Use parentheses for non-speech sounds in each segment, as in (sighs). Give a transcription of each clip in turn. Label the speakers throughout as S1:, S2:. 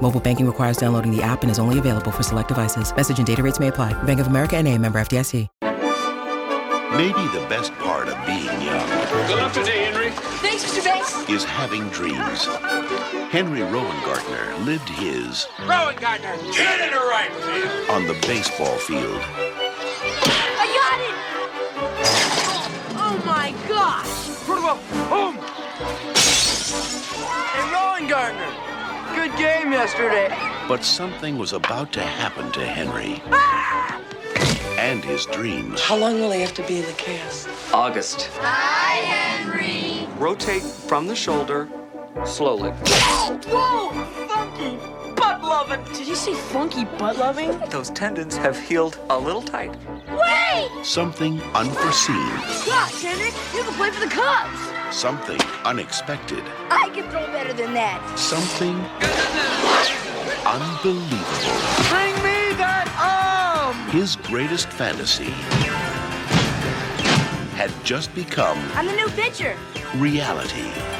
S1: Mobile banking requires downloading the app and is only available for select devices. Message and data rates may apply. Bank of America and a member FDIC.
S2: Maybe the best part of being young
S3: Good luck today, Henry.
S4: Thanks, Mr. Banks.
S2: is having dreams. Henry Rowengartner lived his
S3: Rowengartner, get in the right field.
S2: on the baseball field.
S4: I got it! Oh my gosh!
S3: Put him up. Boom.
S5: Hey, Rowengartner. Good game yesterday.
S2: But something was about to happen to Henry. Ah! And his dreams.
S6: How long will he have to be in the cast?
S5: August.
S4: Hi, Henry!
S5: Rotate from the shoulder slowly.
S4: Whoa! Funky!
S5: Butt loving.
S6: Did you say funky butt loving?
S5: Those tendons have healed a little tight.
S4: Wait!
S2: Something unforeseen.
S4: Gosh, Henry, you can play for the Cubs!
S2: Something unexpected.
S4: I can throw better than that!
S2: Something unbelievable.
S5: Bring me that arm.
S2: His greatest fantasy had just become
S4: I'm the new pitcher!
S2: reality.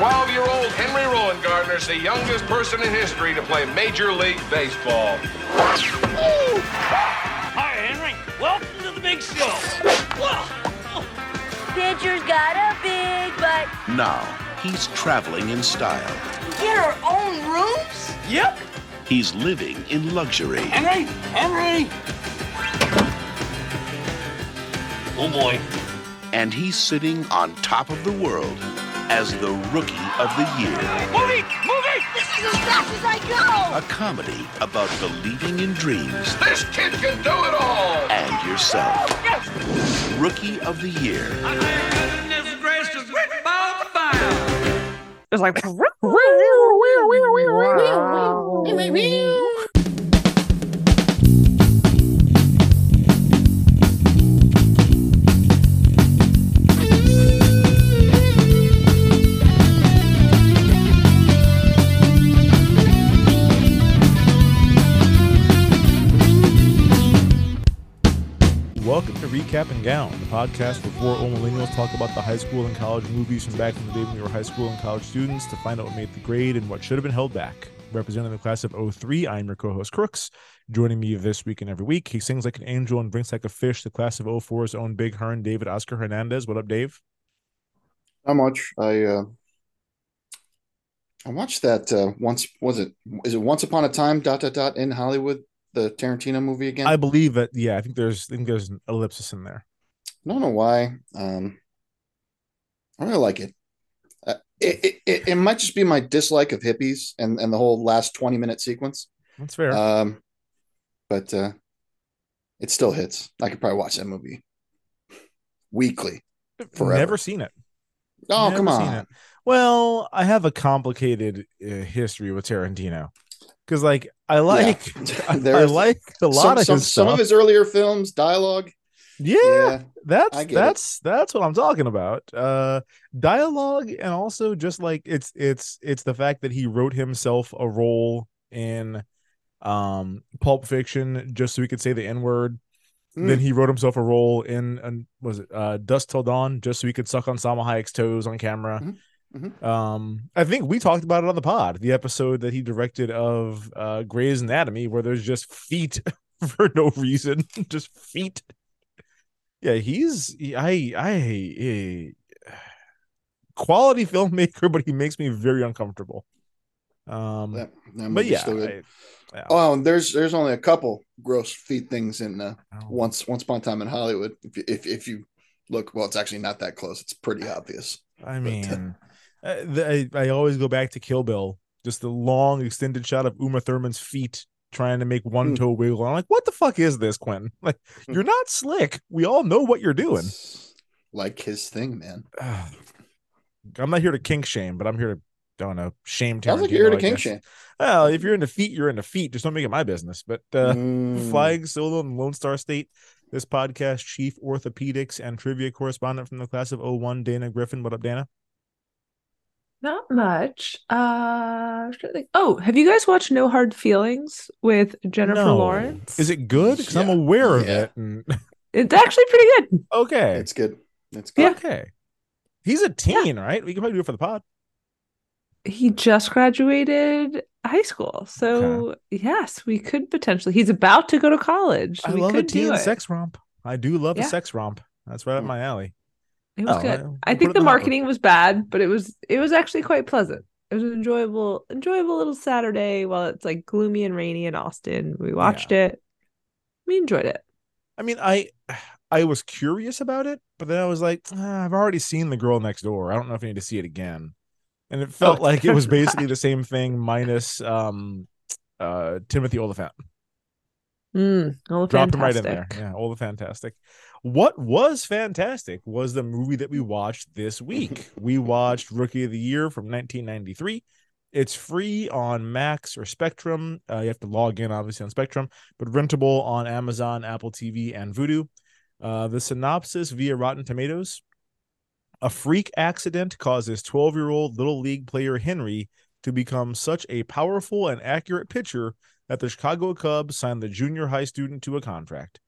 S3: 12-year-old Henry Rowengartner is the youngest person in history to play Major League Baseball.
S7: Hi, Henry. Welcome to the big show.
S4: Pitcher's got a big butt.
S2: Now, he's traveling in style.
S4: Get our own rooms?
S7: Yep.
S2: He's living in luxury.
S7: Henry, Henry. Oh boy.
S2: And he's sitting on top of the world as the Rookie of the Year.
S7: Movie, movie.
S4: This is as fast as I go!
S2: A comedy about believing in dreams
S3: This kid can do it all.
S2: and yourself. Yes. Rookie of the Year.
S7: Goodness gracious, Bob Fire.
S8: It's like (laughs)
S9: Welcome to Recap and Gown, the podcast where four old millennials talk about the high school and college movies from back in the day when we were high school and college students to find out what made the grade and what should have been held back. Representing the class of 03, I'm your co-host Crooks. Joining me this week and every week, he sings like an angel and drinks like a fish. The class of 04's own Big Hearn, David Oscar Hernandez. What up, Dave?
S10: Not much. I uh I watched that uh once was it is it once upon a time dot dot dot in Hollywood the Tarantino movie again?
S9: I believe that. Yeah, I think there's I think there's an ellipsis in there.
S10: I don't know why. Um I really like it. Uh, it, it, it it might just be my dislike of hippies and and the whole last 20 minute sequence.
S9: That's fair.
S10: Um but uh it still hits. I could probably watch that movie weekly. forever.
S9: Never seen it.
S10: Oh,
S9: Never
S10: come
S9: seen
S10: on.
S9: it. Well, I have a complicated uh, history with Tarantino because, like, I like (laughs) I, I like a lot
S10: some,
S9: of
S10: some,
S9: his
S10: some of his earlier films, dialogue.
S9: yeah,
S10: Yeah.
S9: that's
S10: get it.
S9: that's that's what I'm talking about. Uh, dialogue and also just like it's it's it's the fact that he wrote himself a role in um Pulp Fiction just so he could say the N word.
S10: Mm.
S9: Then he wrote himself a role in, and was it uh, Dusk Till Dawn, just so he could suck on Salma Hayek's toes on camera.
S10: Mhm. Mhm.
S9: Um, I think we talked about it on the pod, the episode that he directed of uh, Grey's Anatomy, where there's just feet (laughs) for no reason, (laughs) just feet. Yeah, he's he- I I, quality filmmaker, but he makes me very uncomfortable. Um,
S10: That, that
S9: but yeah. I- yeah.
S10: Oh, there's there's only a couple gross feet things in uh,
S9: Oh.
S10: once once upon a time in Hollywood. If you, if if you look, well, it's actually not that close. It's pretty obvious.
S9: I
S10: But,
S9: mean, uh, the, I, I always go back to Kill Bill, just the long extended shot of Uma Thurman's feet trying to make one
S10: Hmm.
S9: toe wiggle. I'm like, what the fuck is this, Quentin? (laughs) Like,
S10: Hmm.
S9: you're not slick. We all know what you're doing.
S10: Like his thing, man. (sighs)
S9: I'm not here to kink shame, but I'm here to, don't know, shame
S10: Sounds like you're here to
S9: kink
S10: shame.
S9: Well, if you're into feet, you're into feet. Just don't make it my business. But uh,
S10: Mm.
S9: Flying Solo and Lone Star State, this podcast chief orthopedics and trivia correspondent from the class of 01, Dana Griffin. What up, Dana?
S8: Not much. Uh, trying to think- oh, have you guys watched No Hard Feelings with Jennifer
S9: No.
S8: Lawrence?
S9: Is it good? Because I'm aware of
S10: Yeah.
S9: it. and- (laughs)
S8: It's actually pretty good.
S9: okay.
S10: It's good. It's good.
S8: Yeah.
S9: Okay. He's a teen, right? We can probably do it for the pod.
S8: He just graduated high school, so yes, we could potentially. He's about to go to college.
S9: I
S8: we
S9: love a
S8: could do
S9: teen sex romp. I do love a sex romp. That's right up my alley.
S8: It was
S9: Oh,
S8: good.
S9: well,
S8: I think the
S9: in the hopper.
S8: marketing was bad, but it was it was actually quite pleasant. It was an enjoyable, enjoyable little Saturday while it's like gloomy and rainy in Austin. We watched it. We enjoyed it.
S9: I mean, I (sighs) I was curious about it, but then I was like, "Ah, I've already seen the girl next door. I don't know if I need to see it again. And it felt
S8: Oh,
S9: like it was (laughs) basically the same thing minus um uh Timothy Olyphant.
S8: Mm,
S9: Dropped him right in there. Yeah, all the fantastic. What was fantastic was the movie that we watched this (laughs) week. we watched Rookie of the Year from 1993. It's free on Max or Spectrum. Uh, you have to log in, obviously, on Spectrum, but rentable on Amazon, Apple TV, and Vudu. Uh, the synopsis via Rotten Tomatoes A freak accident causes 12 year old Little League player Henry to become such a powerful and accurate pitcher that the Chicago Cubs signed the junior high student to a contract.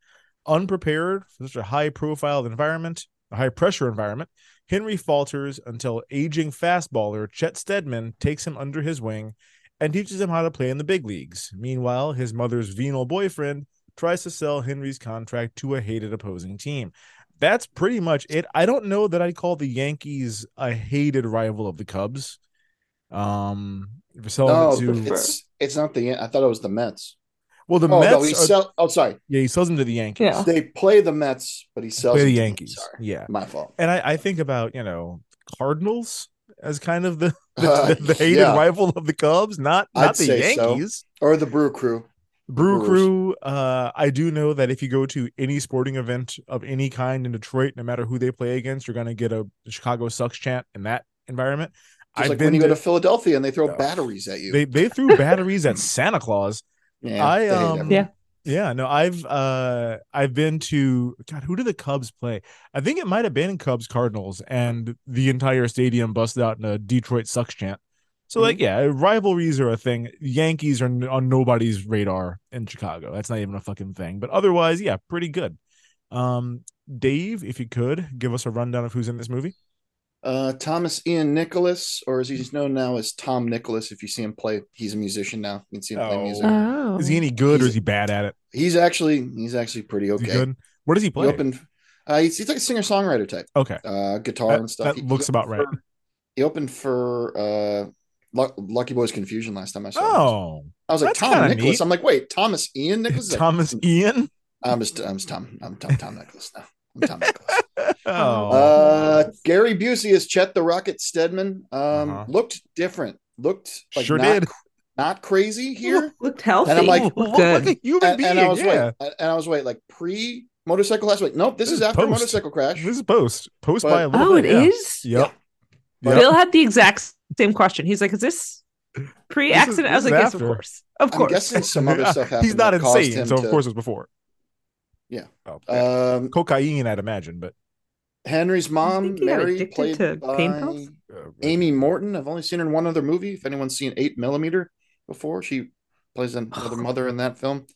S9: Unprepared for such a high profile environment, a high pressure environment, Henry falters until aging fastballer Chet Steadman takes him under his wing and teaches him how to play in the big leagues. Meanwhile, his mother's venal boyfriend tries to sell Henry's contract to a hated opposing team. That's pretty much it. I don't know that I'd call the Yankees a hated rival of the Cubs. Um, you're selling
S10: No,
S9: it to
S10: it's it's not the. I thought it was the Mets.
S9: Well, the
S10: oh
S9: Mets.
S10: no, he
S9: are-
S10: sell. Oh, sorry.
S9: yeah, he sells them to the Yankees.
S8: Yeah.
S10: They play the Mets, but he sells
S9: Play the
S10: them them.
S9: Yankees.
S10: Sorry,
S9: Yeah,
S10: my fault.
S9: and I, I think about you know Cardinals as kind of the (laughs) the,
S10: Uh,
S9: the hated
S10: yeah.
S9: rival of the Cubs, not not
S10: I'd
S9: the
S10: say so.
S9: Yankees.
S10: Or the Brew Crew.
S9: Brew
S10: Brewers.
S9: Crew. Uh, I do know that if you go to any sporting event of any kind in Detroit, no matter who they play against, you're gonna get a Chicago sucks chant in that environment.
S10: Just
S9: I've
S10: like
S9: been
S10: when you go
S9: to-
S10: to Philadelphia and they throw batteries at you.
S9: they they threw (laughs) batteries at Santa Claus.
S10: Yeah,
S9: I um.
S8: Yeah.
S9: yeah no I've uh I've been to God who do the Cubs play? I think it might have been Cubs Cardinals and the entire stadium busted out in a Detroit sucks chant. So like
S10: Mm-hmm.
S9: yeah, rivalries are a thing. Yankees are n- on nobody's radar in Chicago. That's not even a fucking thing. But otherwise, yeah, pretty good. Um Dave, if you could give us a rundown of who's in this movie.
S10: Uh, Thomas Ian Nicholas, or as he's known now as Tom Nicholas. If you see him play, he's a musician now. You can see him play
S9: Oh.
S10: music.
S8: Oh,
S9: Is he any good or is he bad at it?
S10: He's actually he's actually pretty okay.
S9: good? What does he
S10: He
S9: play?
S10: opened. Uh, he's, he's like a singer songwriter type.
S9: okay.
S10: Uh, guitar
S9: That-
S10: and stuff.
S9: that
S10: He- he
S9: looks about right.
S10: for- he opened for uh, Luck- Lucky Boys Confusion last time I saw. him.
S9: Oh,
S10: I was like Tom Nicholas.
S9: neat.
S10: I'm like, wait, Thomas Ian Nicholas. He's like,
S9: Thomas Ian.
S10: I'm just I'm just Tom. I'm Tom Tom Nicholas now. I'm Tom Nicholas. (laughs)
S9: Oh,
S10: Uh, Gary Busey as Chet the Rocket Steadman. Um,
S9: Uh-huh.
S10: looked different. Looked like
S9: Sure
S10: not,
S9: did.
S10: not crazy here.
S8: looked healthy.
S10: And I'm like,
S8: Looked
S9: look
S8: good.
S9: like a human
S10: and,
S9: being.
S10: and I was
S9: yeah.
S10: wait, and I was wait, like pre motorcycle crash. Like, nope, this,
S9: This
S10: is
S9: is
S10: after
S9: post.
S10: motorcycle crash.
S9: This is post. Post
S10: But-
S9: by a little
S8: oh, it
S9: bit.
S8: is.
S9: yeah. Yep.
S10: But-
S8: Bill had the exact same question. He's like, "Is this pre-accident?" I was like,
S9: is
S8: "Yes, of course, of
S10: I'm
S8: course."
S10: guessing some other (laughs) stuff happened.
S9: He's not insane, so of
S10: to-
S9: course it's before.
S10: Yeah.
S9: Oh, yeah.
S10: Um,
S9: cocaine, I'd imagine, but
S10: Henry's mom,
S8: think he
S10: Mary, played
S8: to
S10: by
S8: pain pills?
S9: uh,
S10: Amy Morton. I've only seen her in one other movie. If anyone's seen Eight Millimeter before, she plays another (sighs) mother in that film.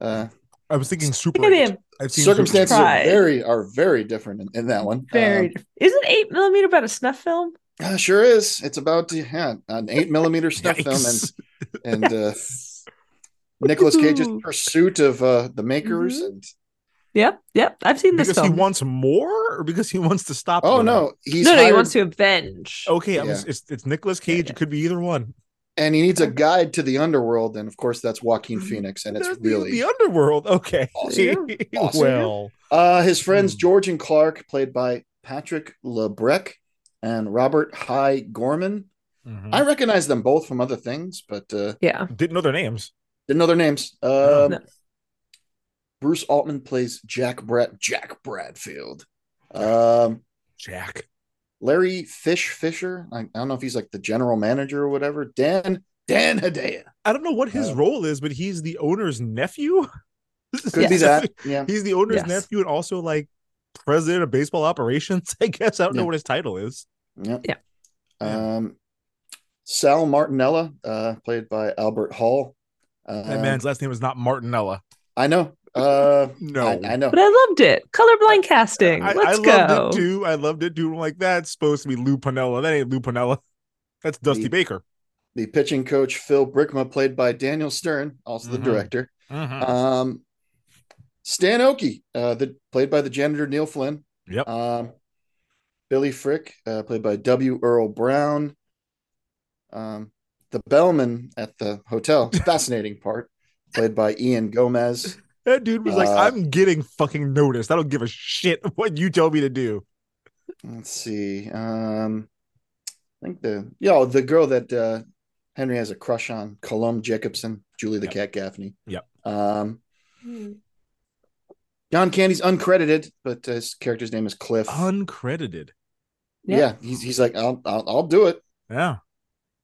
S10: Uh,
S9: I was thinking super.
S8: Look at
S9: Eight.
S8: him.
S9: I've seen
S10: circumstances
S9: Eight.
S10: are very are very different in, in that one.
S8: Very.
S10: Um.
S8: Isn't eight millimeter about a snuff film?
S10: uh, sure is. It's about yeah, an eight millimeter (laughs) snuff film and and uh, (laughs) Nicolas Cage's pursuit of uh, the makers
S8: Mhm.
S10: and
S8: Yep, yep. I've seen this
S9: because he wants more, or because he wants to stop.
S10: oh
S9: them?
S10: no, he's
S8: no, no, he wants to avenge.
S9: Okay, I'm, it's it's Nicolas Cage.
S8: Yeah.
S9: It could be either one.
S10: and he needs a guide to the underworld, and of course that's Joaquin
S8: Mhm.
S10: Phoenix, and it's
S9: That's the-
S10: really
S9: the, underworld. Okay. (laughs)
S10: Awesome. (laughs) Awesome.
S9: well,
S10: Uh, his friends
S9: Hmm.
S10: George and Clark, played by Patrick LaBrecque and Robert Hy Gorman.
S9: mhm.
S10: I recognize them both from other things, but uh,
S8: Yeah.
S9: didn't know their names.
S10: didn't know their names. Um,
S8: No.
S10: Bruce Altman plays Jack Brad Jack Bradfield. Um,
S9: Jack.
S10: Larry Fish Fisher. I, I don't know if he's like the general manager or whatever. Dan Dan Hedaya.
S9: I don't know what his
S10: Uh,
S9: role is, but he's the owner's nephew. (laughs)
S10: Could be that. Yeah.
S9: He's the owner's
S8: Yes.
S9: nephew and also like president of baseball operations. (laughs) I guess I don't know what his title is.
S10: Yeah.
S8: Yeah.
S10: Um, Sal Martinella, uh, played by Albert Hall. Uh,
S9: That man's last name is not Martinella.
S10: I know. Uh,
S9: No.
S10: I, I know.
S8: But I loved it. Colorblind casting.
S9: I,
S8: Let's
S9: I
S8: go.
S9: loved it too. I loved it too. I'm like, that's supposed to be Lou Piniella. That ain't Lou Piniella. That's Dusty
S10: The-
S9: Baker.
S10: The pitching coach Phil Brickma, played by Daniel Stern, also the
S9: Mhm.
S10: director.
S9: Mhm.
S10: Um, Stan Oki, uh, the played by the janitor Neil Flynn.
S9: Yep.
S10: Um, Billy Frick, uh, played by W. Earl Brown. Um, the bellman at the hotel, (laughs) fascinating part, played by Ian Gomez.
S9: That dude was like,
S10: Uh,
S9: I'm getting fucking noticed. I don't give a shit (laughs) what you tell me to do.
S10: Let's see. Um, I think the yeah, the girl that uh, Henry has a crush on, Colombe Jacobsen, Julie the Cat Gaffney.
S9: Yep.
S10: Um, John Candy's uncredited, but his character's name is Cliff.
S9: Uncredited.
S8: Yeah.
S10: yeah, he's he's like, I'll I'll, I'll do it.
S9: Yeah.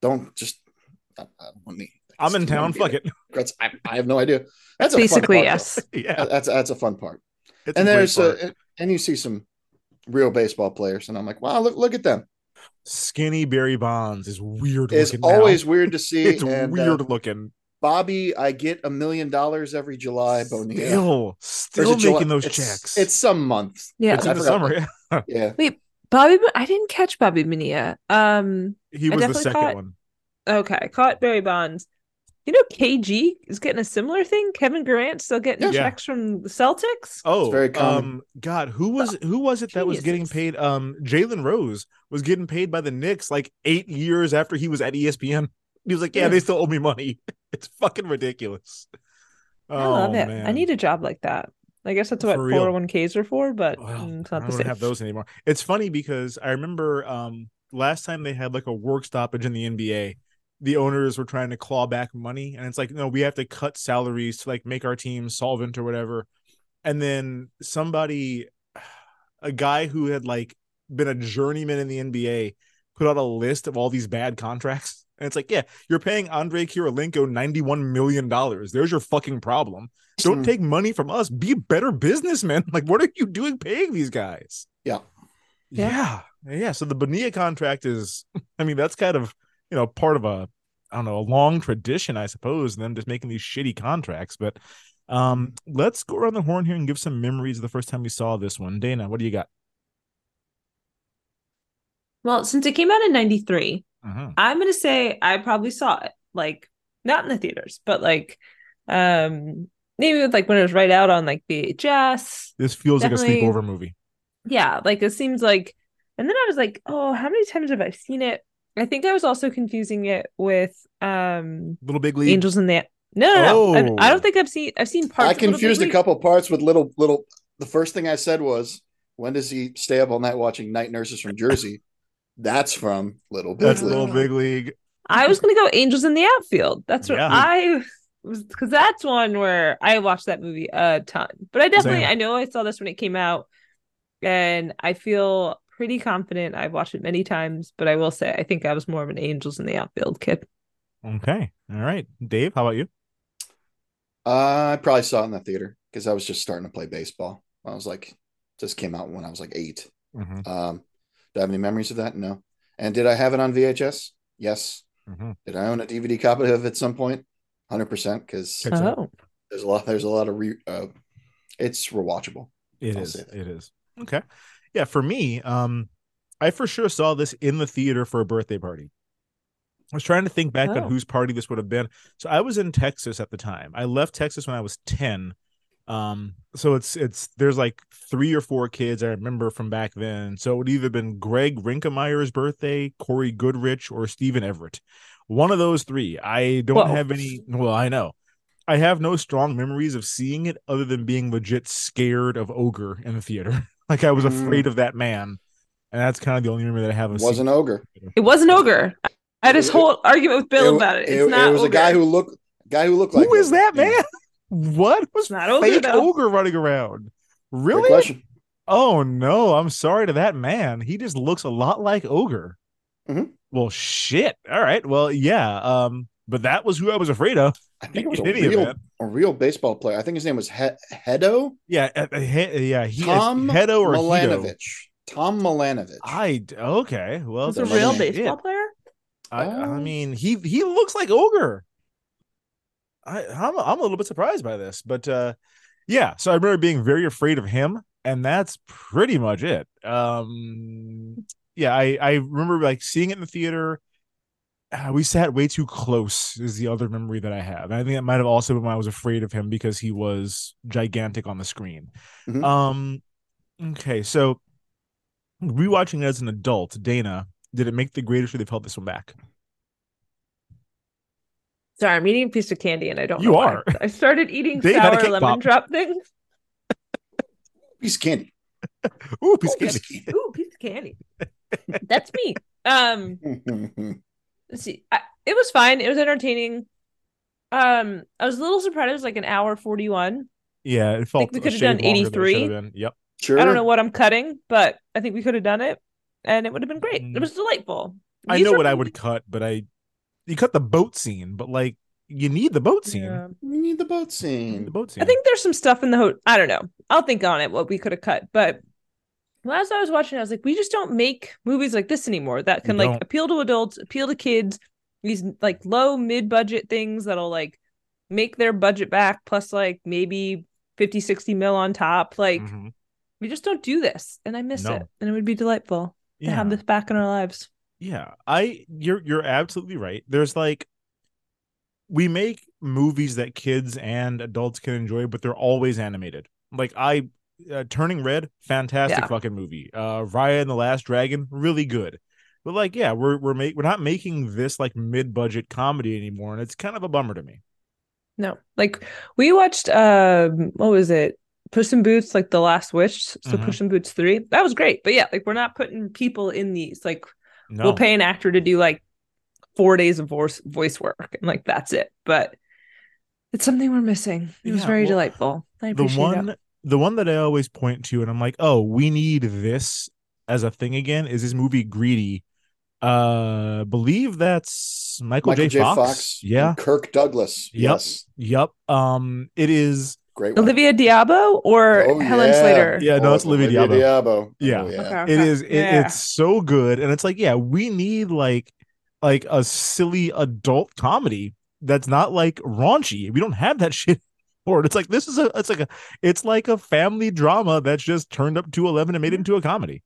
S10: Don't just. I, I don't want me.
S9: I'm in town. Fuck it.
S10: That's, I, I have no idea. That's a fun
S8: Basically,
S10: part,
S8: yes.
S10: though.
S9: Yeah.
S10: That's that's a fun part.
S9: It's
S10: and
S9: great
S10: there's
S9: part.
S10: uh, and you see some real baseball players, and I'm like, wow, look look at them.
S9: skinny Barry Bonds is weird.
S10: It's
S9: looking now.
S10: always weird to (laughs) see.
S9: It's
S10: and, uh,
S9: weird looking.
S10: Bobby, I get a million dollars every July. Bonilla.
S9: Still,
S10: Or is
S9: still
S10: it July?
S9: making those
S10: It's-
S9: checks.
S10: It's some month.
S8: Yeah.
S9: It's
S10: I
S9: in the summer. Yeah.
S10: Yeah.
S8: Wait, Bobby. I didn't catch Bobby Minia. Um.
S9: He was the second
S8: caught-
S9: one.
S8: Okay, caught Barry Bonds. You know, KG is getting a similar thing. Kevin Durant still getting
S9: Yeah.
S8: checks from the Celtics.
S9: Oh,
S10: very common.
S9: um, God, who was who was it that was getting paid? Um, Jalen Rose was getting paid by the Knicks like eight years after he was at ESPN. He was like, "Yeah,
S10: Yeah.
S9: they still owe me money." (laughs) It's fucking ridiculous.
S8: I love
S9: Oh,
S8: it. I need a job like that. I guess that's what 401ks are for, but
S9: Well,
S8: mm, it's
S9: I
S8: not the
S9: don't
S8: same.
S9: have those anymore. It's funny because I remember um last time they had like a work stoppage in the NBA, the owners were trying to claw back money, and it's like, no, we have to cut salaries to like make our team solvent or whatever. And then somebody, (sighs) a guy who had like been a journeyman in the NBA, put out a list of all these bad contracts. (laughs) And it's like, yeah, you're paying Andre Kirilenko $91 million. There's your fucking problem. Don't
S10: Mm.
S9: take money from us. Be better businessman. (laughs) Like, what are you doing paying these guys?
S10: Yeah.
S9: Yeah. Yeah. So the Bonilla contract is, (laughs) I mean, that's kind of, you know, part of a, I don't know, a long tradition, I suppose, and them just making these shitty contracts. But um, let's go around the horn here and give some memories of the first time we saw this one. Dana, what do you got?
S8: Well, since it came out in 93,
S9: Uh-huh.
S8: I'm going to say I probably saw it. Like, not in the theaters, but like, um, maybe with, like when it was right out on like VHS.
S9: This feels
S8: Definitely-
S9: like a sleepover movie.
S8: Yeah. Like, it seems like, and then I was like, oh, how many times have I seen it? I think I was also confusing it with um
S9: Little Big League.
S8: Angels in the No, no, no. I, I
S9: Oh.
S8: don't think I've seen I've seen parts
S10: I
S8: of Little Big
S10: confused a couple parts with little little. The first thing I said was, "When does he stay up all night watching Night Nurses from Jersey?" That's from Little Big
S9: That's
S10: League.
S9: Little Big League.
S8: I was gonna go Angels in the Outfield. That's what
S9: Yeah.
S8: I was because that's one where I watched that movie a ton. But I definitely
S9: Same.
S8: I know I saw this when it came out, and I feel pretty confident. I've watched it many times, but I will say I think I was more of an Angels in the Outfield kid.
S9: Okay. All right. Dave, how about you?
S10: Uh, I probably saw it in the theater because I was just starting to play baseball. I was like, just came out when I was like 8
S9: Mhm.
S10: Um, do I have any memories of that? No. And did I have it on VHS? Yes.
S9: Mhm.
S10: Did I own a DVD copy of it at some point? Hundred percent. Because
S8: Oh,
S10: there's a lot. There's a lot of re. Uh, it's rewatchable.
S9: It
S10: I'll
S9: is. It is. Okay. Yeah, for me, um, I for sure saw this in the theater for a birthday party. I was trying to think back
S8: Oh.
S9: on whose party this would have been. So I was in Texas at the time. I left Texas when I was 10. Um, so it's it's there's like three or four kids I remember from back then. So it would either been Greg Rinkemeyer's birthday, Corey Goodrich, or Stephen Everett. One of those three. I don't
S8: Whoa.
S9: have any well, I know. I have no strong memories of seeing it other than being legit scared of Ogre in the theater. (laughs) like I was
S10: Mm.
S9: afraid of that man. And that's kind of the only memory that I have of
S10: It was
S9: seeing
S10: an ogre.
S8: it was an ogre. I had this
S10: It-
S8: whole argument with Bill about it. It's not
S10: it was a
S8: ogre.
S10: guy who looked guy who looked like
S9: Who
S10: is
S9: that
S10: you know?
S9: man? (laughs) What was
S8: It's not ogre,
S9: fake
S8: though.
S9: ogre running around? Really? Oh no, I'm sorry to that man. He just looks a lot like ogre.
S10: Mhm.
S9: Well, shit. All right. Well, yeah. Um, but that was who I was afraid of.
S10: I think it was a real,
S9: event.
S10: a real baseball player. I think his name was he- Hedo.
S9: Yeah, uh, uh, he- yeah, he
S10: Tom
S9: Hedo or Hito.
S10: Milanovich. Tom Milanovich.
S9: I okay, well,
S8: Was a real
S10: shit.
S8: baseball player?
S9: I, I
S10: Oh.
S9: mean, he he looks like ogre. I I'm I'm a little bit surprised by this, but uh, yeah. So I remember being very afraid of him, and that's pretty much it. Um, yeah, I I remember like seeing it in the theater. Uh, we sat way too close is the other memory that I have. And I think that might have also been when I was afraid of him because he was gigantic on the screen.
S10: Mhm.
S9: Um, okay, so rewatching it as an adult, Dana, did it make the grade or they've held this one back?
S8: Sorry, I'm eating a piece of candy and I don't
S9: You
S8: know why.
S9: are.
S8: I started eating
S9: Dave
S8: sour lemon
S9: pop.
S8: drop things.
S10: Piece of candy.
S9: Ooh, piece of
S10: Piece
S9: candy.
S10: of candy.
S8: Ooh, piece of candy. That's me. Um, (laughs) let's see. I, it was fine. It was entertaining. Um, I was a little surprised. It was like an hour forty-one.
S9: Yeah, it felt.
S8: we could have done
S9: longer than it should
S8: 83.
S9: Yep.
S10: sure.
S8: I don't know what I'm cutting, but I think we could have done it, and it would have been great.
S9: Mm.
S8: It was delightful.
S9: I
S8: These
S9: know
S8: are
S9: what I would cut, but I you cut the boat scene, but like you need the boat scene.
S8: Yeah.
S10: We need the boat scene.
S9: The boat scene.
S8: I think there's some stuff in the ho- I don't know. I'll think on it what we could have cut, but as I was watching, I was like, we just don't make movies like this anymore that can like appeal to adults, appeal to kids. These like low mid budget things that'll like make their budget back plus like maybe 50, 60 mil on top. Like
S9: Mhm.
S8: we just don't do this, and I miss
S9: No.
S8: it, and it would be delightful to have this back in our lives.
S9: Yeah, I you're you're absolutely right. There's like we make movies that kids and adults can enjoy, but they're always animated. Like I uh, Turning Red, fantastic
S8: Yeah.
S9: fucking movie. Uh Raya and the Last Dragon, really good. But like yeah, we're we're make, we're not making this like mid-budget comedy anymore and it's kind of a bummer to me.
S8: No, like we watched um what was it? Puss in Boots, like the last wish. So
S9: Mhm.
S8: Puss in Boots three. That was great. But yeah, like we're not putting people in these. Like
S9: No.
S8: we'll pay an actor to do like four days of voice voice work and like that's it. But it's something we're missing. It was very
S9: well,
S8: delightful. I
S9: the
S8: appreciate
S9: one
S8: it.
S9: The one that I always point to and I'm like, "Oh, we need this as a thing again." Is this movie Greedy? Uh believe that's Michael,
S10: Michael
S9: J. Fox.
S10: and
S9: Yeah.
S10: Kirk Douglas.
S9: Yep.
S10: Yes.
S9: Yep. Um it is
S10: Great one.
S8: Olivia Diabo or
S10: Oh,
S8: Helen
S10: yeah.
S8: Slater?
S9: Yeah, no, it's Olivia Diabo.
S10: Diabo.
S9: Yeah.
S10: Oh, yeah.
S8: Okay, okay.
S9: is it,
S8: Yeah.
S9: it's so good and it's like yeah we need like like a silly adult comedy that's not like raunchy we don't have that (laughs) shit or it's like this is a it's like a it's like a family drama that's just turned up to 11 and made into a comedy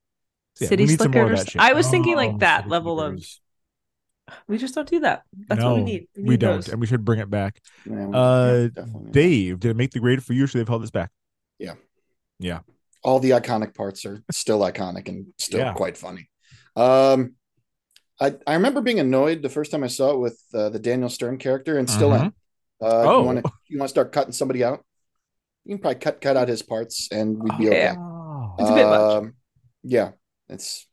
S9: So, yeah,
S8: City
S9: we need some more of
S8: Slickers.
S9: that.
S8: I was thinking like
S9: Oh,
S8: that
S9: City
S8: level of- We just don't do that. That's
S9: no,
S8: what we need.
S9: we
S8: need
S9: don't
S8: those.
S9: and we should bring it back
S10: Yeah,
S9: uh dave did it make the grade for you or should they've held this back Yeah, yeah.
S10: all the iconic parts are still iconic and still
S9: Yeah.
S10: quite funny. Um, I I remember being annoyed the first time I saw it with uh, the Daniel Stern character, and still am. Uh,
S9: Oh. (laughs)
S10: You want to you want to start cutting somebody out? You can probably cut cut out his parts, and we'd be
S8: Oh,
S10: okay.
S8: yeah. It's a bit much.
S10: Um, Yeah, it's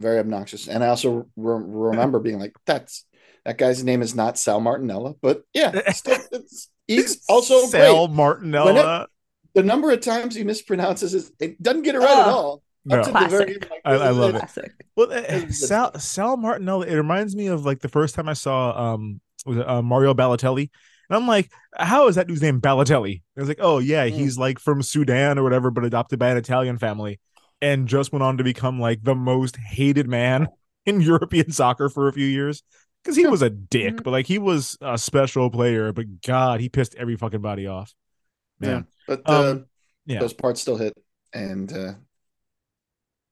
S10: very obnoxious. And I also re- remember being like, "That's that guy's name is not Sal Martinella," but yeah, (laughs) still, it's, he's also
S9: Sal
S10: great.
S9: Martinella
S10: The number of times he mispronounces it, it doesn't get it right at
S8: Oh.
S10: all.
S9: No.
S10: Up to the very like,
S9: I- I love it.
S8: Classic.
S9: Well, uh, Sal Sal Martinelli. It reminds me of like the first time I saw um was it, uh, Mario Balotelli, and I'm like, how is that dude's name Balotelli? I was like, oh yeah,
S10: Mm.
S9: he's like from Sudan or whatever, but adopted by an Italian family, and just went on to become like the most hated man (laughs) in European soccer for a few years because he was a dick,
S8: Mhm.
S9: but like he was a special player. But God, he pissed every fucking body off. Man,
S10: But uh,
S9: Um, yeah.
S10: those parts still hit. And uh,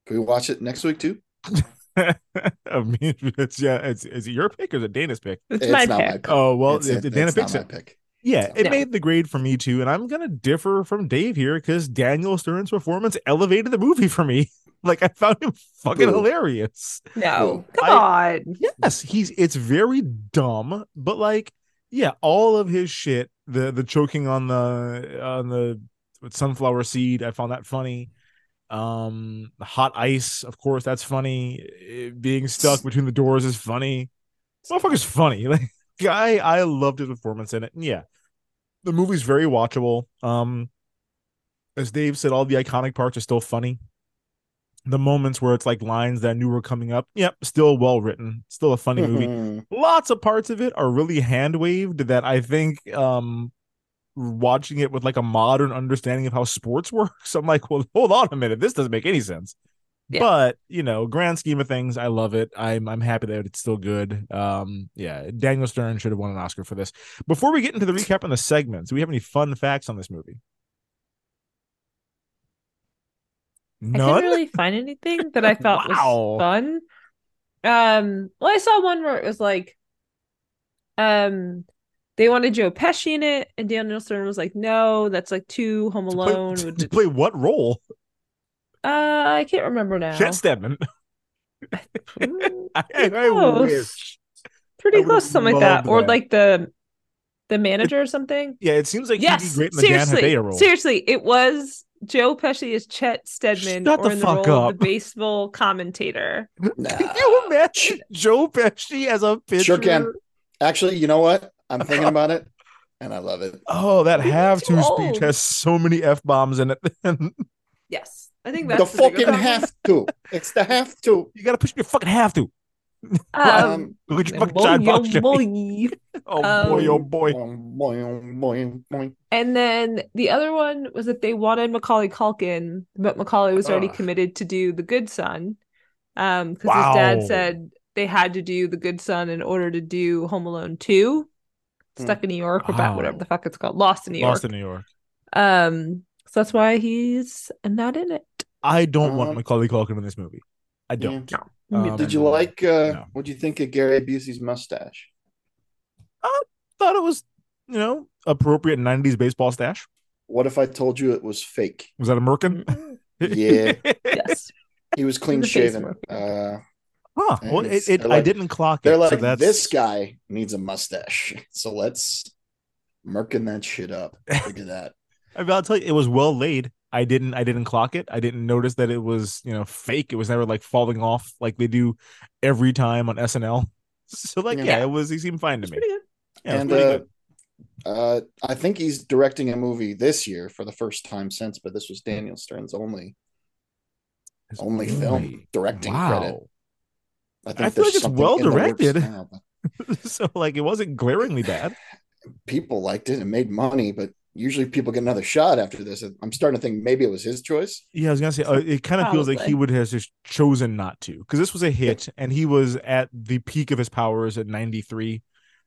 S10: can we watch it next week too? (laughs) (laughs)
S9: I mean, it's yeah, it's is it your pick or is it Dana's pick?
S8: It's, my
S10: not
S8: pick.
S10: my pick.
S9: Oh well,
S10: It's-
S9: if
S10: it-
S9: Dana
S10: it's
S9: picks
S10: not
S9: it.
S10: my pick.
S9: Yeah, it
S8: No.
S9: made the grade for me too, and I'm gonna differ from Dave here because Daniel Stern's performance elevated the movie for me. (laughs) Like I found him fucking
S10: Boo.
S9: hilarious.
S8: No,
S10: Cool.
S8: come on.
S9: Yes, he's it's very dumb, but like yeah, all of his shit, the the choking on the on the with sunflower seed, I found that funny. Um, hot ice, of course, that's funny. Eh, Being stuck between the doors is funny. Motherfucker's funny. (laughs) Like guy, I loved his performance in it. And yeah, the movie's very watchable. Um, as Dave said, all the iconic parts are still funny. the moments where it's like lines that I knew were coming up. Yep, still well written, still a funny movie.
S10: Mhm.
S9: Lots of parts of it are really hand waved that I think um watching it with like a modern understanding of how sports (laughs) works. I'm like, well, hold on a minute, this doesn't make any sense.
S8: Yeah.
S9: But you know, grand scheme of things, I love it. I'm I'm happy that it's still good. Um, yeah, Daniel Stern should have won an Oscar for this. Before we get into the recap and the segments, do we have any fun facts on this movie?
S8: I
S9: None.
S8: couldn't really find anything that I (laughs) thought
S9: Wow.
S8: was fun. Um, well, I saw one where it was like, um, they wanted Joe Pesci in it, and Daniel Stern was like, "No, that's like too Home
S9: To play-
S8: Alone."
S9: to,
S8: with
S9: to play what role?
S8: Uh, I can't remember now.
S9: Chet
S8: Steadman.
S9: I, I
S8: close.
S9: wish. I
S8: Pretty
S9: would've
S8: close, something like that,
S9: loved
S8: or like the the manager or something.
S9: Yeah, it seems like
S8: yes,
S9: he'd be great in the Dan
S8: seriously,
S9: Hedaya role.
S8: seriously, it was Joe Pesci as Chet Steadman,
S9: Shut
S8: or
S9: the
S8: in the
S9: fuck
S8: role of the baseball commentator.
S10: Nah. (laughs)
S9: Can you imagine (laughs) Joe Pesci as a pitcher?
S10: Sure can. Actually, you know what? I'm thinking about it, and I love it.
S9: Oh, that
S8: Maybe
S9: have
S8: too
S9: to speech has so many f bombs in it.
S8: Yes, I think
S10: The
S8: that's the, bigger
S10: fucking have to. It's the have to.
S9: You got to push. You fucking have to.
S8: Um,
S9: Look at your fucking
S8: boy,
S9: giant
S8: oh
S9: box, (laughs)
S8: boy.
S9: Oh boy, oh
S8: Um,
S9: boy.
S10: Boing, boing, boing, boing.
S8: And then the other one was that they wanted Macaulay Culkin, but Macaulay was already
S9: Ugh.
S8: committed to do The Good Son. Um, because
S9: Wow.
S8: his dad said they had to do The Good Son in order to do Home Alone 2. Stuck in New York or
S9: Wow.
S8: back, whatever the fuck it's called. Lost in New York.
S9: Lost in New York.
S8: Um, so that's why he's not in it.
S9: I don't want
S10: Uh,
S9: Macaulay Culkin in this movie. I don't. Yeah.
S8: No.
S9: Um,
S10: Did you like? uh
S9: no.
S10: What do you think of Gary Busey's mustache?
S9: I thought it was, you know, appropriate '90s baseball stash.
S10: What if I told you it was fake?
S9: Was that a Merkin?
S8: Mm, (laughs)
S10: Yeah.
S8: yes.
S10: He was clean shaven. Uh,
S9: Huh. Well, it, it, I didn't clock it.
S10: they're
S9: so
S10: like,
S9: that's
S10: this guy needs a mustache, (laughs) so let's merkin that shit up. Look at that. (laughs)
S9: I'll tell you, it was well laid. I didn't, I didn't clock it. I didn't notice that it was, you know, fake. It was never like falling off like they do every time on SNL. (laughs) So like, yeah,
S10: Yeah.
S9: it was. He seemed fine to me. Yeah,
S10: and uh, uh, I think he's directing a movie this year for the first time since, but this was Daniel Stern's only
S9: His
S10: only
S9: only-
S10: film directing
S9: wow.
S10: credit. I
S9: I
S10: think
S9: feel like it's well
S10: in the works
S9: directed.
S10: now, (laughs)
S9: so like, it wasn't glaringly bad.
S10: people liked it and made money, but usually people get another shot after this. I'm starting to think maybe it was his choice.
S9: Yeah, I was gonna say uh, it kind of feels like he would have just chosen not to because this was a hit and he was at the peak of his powers at 93.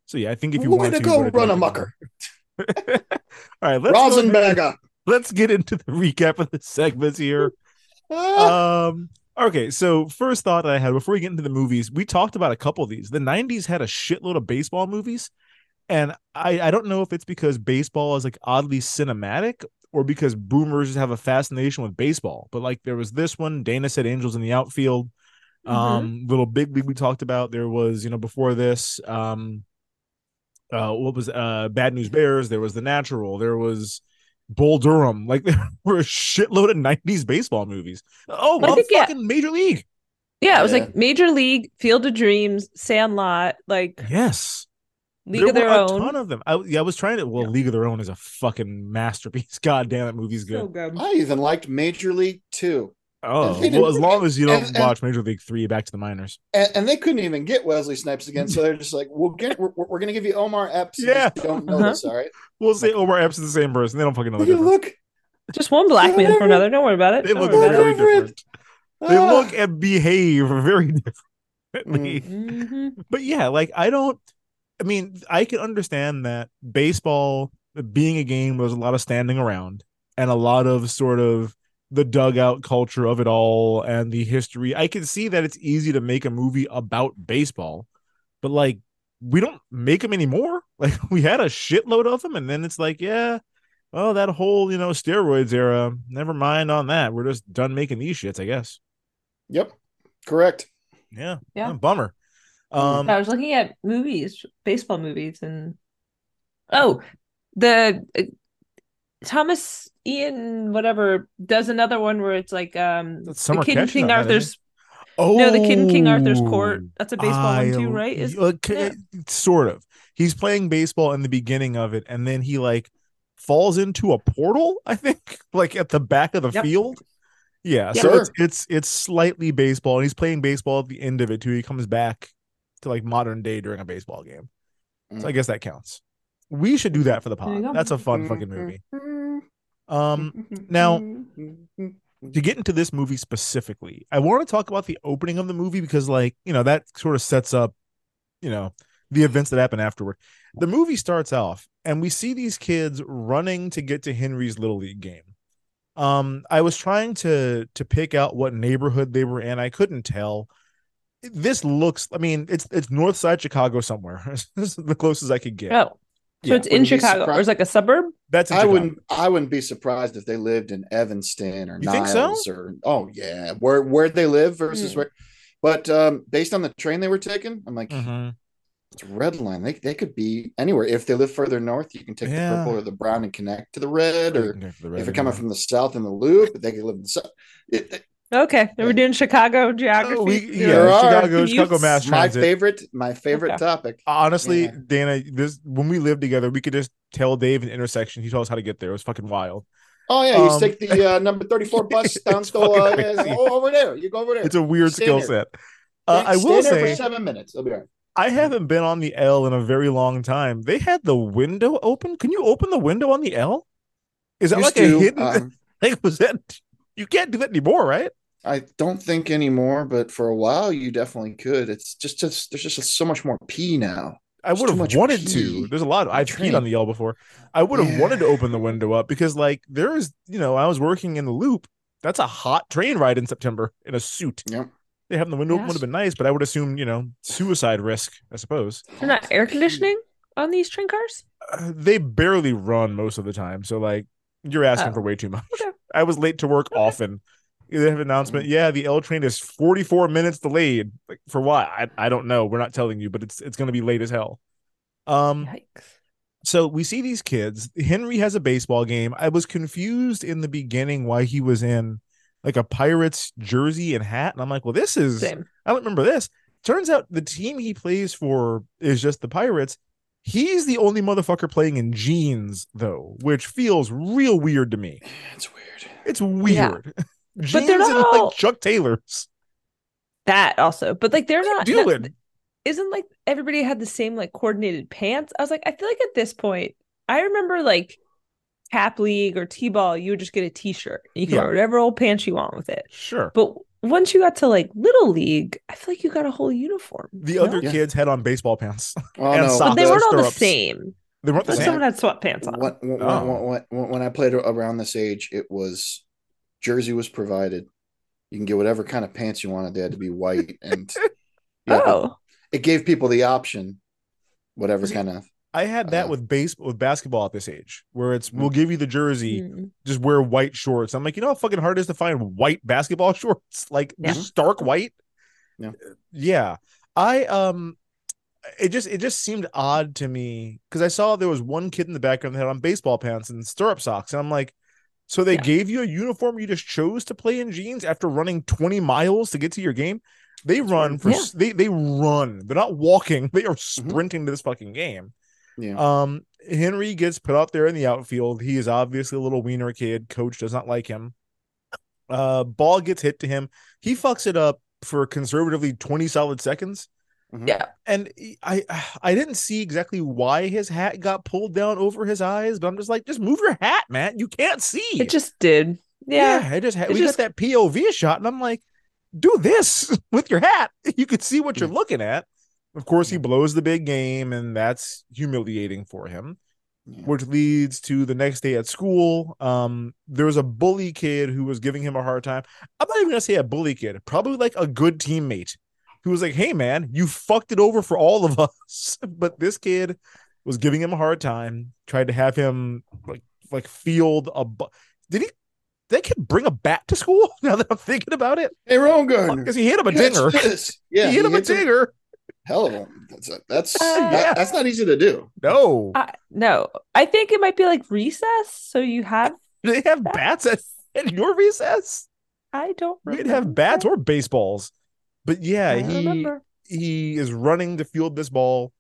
S9: So yeah, I think if you
S10: Way
S9: wanted
S10: to
S9: to,
S10: go,
S9: he
S10: run a mucker.
S9: All right, let's go ahead-
S10: Rosenberger.
S9: let's get into the (laughs) recap of the segments here. (laughs)
S10: Ah,
S9: um okay so first thought that i had before we get into the movies we talked about a couple of these the 90s had a shitload of baseball movies and i i don't know if it's because baseball is like oddly cinematic or because boomers have a fascination with baseball but like there was this one dana said angels in the outfield
S8: Mhm.
S9: um little big league we talked about there was you know before this um uh what was uh bad news bears there was the natural there was bull durham like (laughs) there were a shitload of 90s baseball movies oh
S8: I
S9: well
S8: think, yeah.
S9: fucking major league
S8: Yeah, it was
S10: Yeah.
S8: like Major League, Field of Dreams, Sandlot, like
S9: yes
S8: League
S9: there
S8: of Their
S9: were a
S8: Own.
S9: ton of them I, yeah i was trying to well
S8: Yeah.
S9: league of their own is a fucking masterpiece (laughs) god damn that movie's good
S8: So good.
S10: I even liked Major League Two,
S9: oh well as long as you don't
S10: and- and-
S9: watch major league three back to the minors
S10: and, and they couldn't even get Wesley Snipes again. So they're just like, "We'll get, we're, we're going to give you Omar Epps. You
S9: Yeah.
S10: just don't know
S8: Uh-huh.
S10: this, all right?
S9: we'll say omar epps is the same person they don't fucking know the
S10: Look,
S9: difference
S10: look,
S8: Just one black man
S10: Whatever.
S8: for another. Don't worry about it.
S9: they
S8: Don't
S9: look
S8: worry
S9: very
S8: it.
S10: Whatever.
S9: different they
S10: Ah.
S9: look and behave very differently
S8: Mhm.
S9: but yeah, like I don't. I mean, I can understand that baseball being a game was a lot of standing around and a lot of sort of the dugout culture of it all and the history. I can see that it's easy to make a movie about baseball, but like we don't make them anymore. (laughs) Like we had a shitload of them, and then it's like, yeah, well, that whole you know steroids era. Never mind on that. We're just done making these shits, I guess.
S10: Yep, correct.
S9: Yeah,
S8: Yeah.
S9: Bummer. Um,
S8: I was looking at movies, baseball movies, and oh, the Thomas Ian whatever does another one where it's like um the Kid in King
S9: not bad, isn't
S8: Arthur's
S9: Oh,
S8: no the Kid in King Arthur's Court. That's a baseball
S9: I-
S8: one too, right? Is
S9: uh, k- sort of. He's playing baseball in the beginning of it, and then he like falls into a portal. I think, (laughs) like at the back of the
S8: Yep.
S9: field. Yeah, so
S10: Sure.
S9: it's it's it's slightly baseball, and he's playing baseball at the end of it too. He comes back to like modern day during a baseball game, so I guess that counts. We should do that for the pod. That's a fun fucking movie. Um, now to get into this movie specifically, I want to talk about the opening of the movie because, like, you know, that sort of sets up, you know, the events that happen afterward. The movie starts off, and we see these kids running to get to Henry's little league game. Um, I was trying to to pick out what neighborhood they were in. I couldn't tell. This looks, I mean, it's it's north side Chicago somewhere. (laughs) this is the closest I could get.
S8: Oh, so
S9: Yeah,
S8: it's in
S10: wouldn't be
S8: Chicago, or it's like a suburb.
S9: That's
S10: I wouldn't. I wouldn't be surprised if they lived in Evanston or
S9: You think so?
S10: Niles or oh yeah, where where they live versus
S8: Hmm.
S10: where. But um, based on the train they were taking, I'm like,
S9: mm-hmm.
S10: it's red line. They they could be anywhere. If they live further north, you can take
S9: Yeah.
S10: the purple or the brown and connect to the red.
S9: You
S10: Or
S9: can go for the
S10: if
S9: red
S10: you're coming
S9: anyway.
S10: from the south in the loop, they could live in the south. It, it-
S8: Okay, we're doing Chicago geography.
S9: Oh, we, yeah,
S10: There are
S9: Chicago,
S8: commutes.
S9: Chicago Mass transit.
S10: my favorite, my favorite
S8: Okay.
S10: topic.
S9: Honestly,
S10: Yeah.
S9: Dana, this when we lived together, we could just tell Dave an intersection. He told us how to get there. It was fucking wild.
S10: Oh yeah, you
S9: Um,
S10: take the uh, number thirty four (laughs) bus down
S9: It's
S10: to uh, yeah, oh, over there. You go over there.
S9: It's a weird skill
S10: there.
S9: set. Uh, I will
S10: there for
S9: say,
S10: seven minutes. It'll be all right.
S9: I haven't been on the L in a very long time. They had the window open. Can you open the window on the L? Is that
S10: Used
S9: like a hidden?
S10: um, (laughs)
S9: like was that? You can't do that anymore, right?
S10: I don't think anymore, but for a while you definitely could. It's just, just there's just so much more pee now.
S9: I would have wanted
S10: pee
S9: to. There's a lot. Of, I've
S10: the
S9: peed on the L before. I would have wanted to open the window up because, like, there is, you know, I was working in the loop. That's a hot train ride in September in a suit.
S10: Yep.
S9: They having the window open
S8: Yes.
S9: would have been nice, but I would assume, you know, suicide risk. I suppose
S8: They're not air conditioning on these train cars.
S9: uh, they barely run most of the time. So, like, you're asking
S8: Oh.
S9: for way too much.
S8: Okay.
S9: I was late to work (laughs) often. They have an announcement. Yeah, the L train is 44 minutes delayed. Like for what? I, I don't know. We're not telling you, but it's it's going to be late as hell. Um,
S8: Yikes!
S9: so we see these kids. Henry has a baseball game. I was confused in the beginning why he was in like a Pirates jersey and hat, and I'm like, well, this is
S8: Same.
S9: I don't remember this. Turns out the team he plays for is just the Pirates. He's the only motherfucker playing in jeans though, which feels real weird to me.
S10: It's weird.
S9: It's weird. (laughs) jeans
S8: they're
S9: and
S8: not all-
S9: like Chuck Taylors.
S8: That also, but like they're not
S9: Doing.
S8: not- isn't like everybody had the same like coordinated pants. I was like, I feel like at this point, I remember like cap league or t-ball, you would just get a t-shirt. You can
S9: Yeah.
S8: wear whatever old pants you want with it.
S9: Sure.
S8: But once you got to like little league, I feel like you got a whole uniform.
S9: The
S8: no?
S9: other
S10: Yeah.
S9: kids had on baseball pants. (laughs)
S10: Oh
S9: And
S10: no,
S9: socks.
S8: but they weren't all the same.
S9: They weren't the same.
S8: someone had sweatpants on.
S10: when, when,
S9: Oh.
S10: when, when, when I played around this age, it was jersey was provided. You can get whatever kind of pants you wanted. They had to be white, and (laughs) yeah,
S8: oh,
S10: it, gave people the option, whatever kind of.
S9: I had that
S10: Uh,
S9: with base with basketball at this age, where it's we'll give you the jersey,
S8: Mm.
S9: just wear white shorts. I'm like, you know how fucking hard it is to find white basketball (laughs) shorts, like
S8: Yeah.
S9: just stark white.
S10: Yeah.
S9: yeah. I um, it just it just seemed odd to me because I saw there was one kid in the background that had on baseball pants and stirrup socks, and I'm like, so they
S8: Yeah.
S9: gave you a uniform you just chose to play in jeans after running 20 miles to get to your game. They run for
S8: Yeah.
S9: they they run. They're not walking. (laughs) They are sprinting to this fucking game.
S10: Yeah,
S9: Um, Henry gets put out there in the outfield. He is obviously a little wiener kid. Coach does not like him. Uh, ball gets hit to him. He fucks it up for conservatively 20 solid seconds.
S10: Mhm.
S8: yeah.
S9: And I I didn't see exactly why his hat got pulled down over his eyes, but I'm just like, just move your hat, man. You can't see.
S8: It just did. Yeah.
S9: it just had,
S8: It
S9: we
S8: just-
S9: got that POV shot, and I'm like, do this (laughs) with your hat. You can see what you're looking at. Of course, he blows the big game, and that's humiliating for him
S10: Yeah.
S9: which leads to the next day at school. Um, there was a bully kid who was giving him a hard time. I'm not even gonna say a bully kid, probably like a good teammate who was like, "Hey, man, you fucked it over for all of (laughs) us." but this kid was giving him a hard time. Tried to have him like like field a. Bu- Did he? They could bring a bat to school. (laughs) Now that I'm thinking about it,
S10: Hey, Rowengartner,
S9: because he hit him a
S10: catch
S9: dinger.
S10: this. (laughs) Yeah,
S9: he hit him a
S10: hits him-
S9: dinger.
S10: Hell of a that's a, that's
S8: Uh,
S10: that-
S9: Yeah.
S10: that's not easy to do.
S9: No,
S8: I, no, I think it might be like recess. So you have.
S9: Do (laughs) they have bats at, at your recess.
S8: I don't.
S9: We'd have bats or baseballs. But yeah,
S8: I
S9: he
S8: remember.
S9: he is running to field this ball,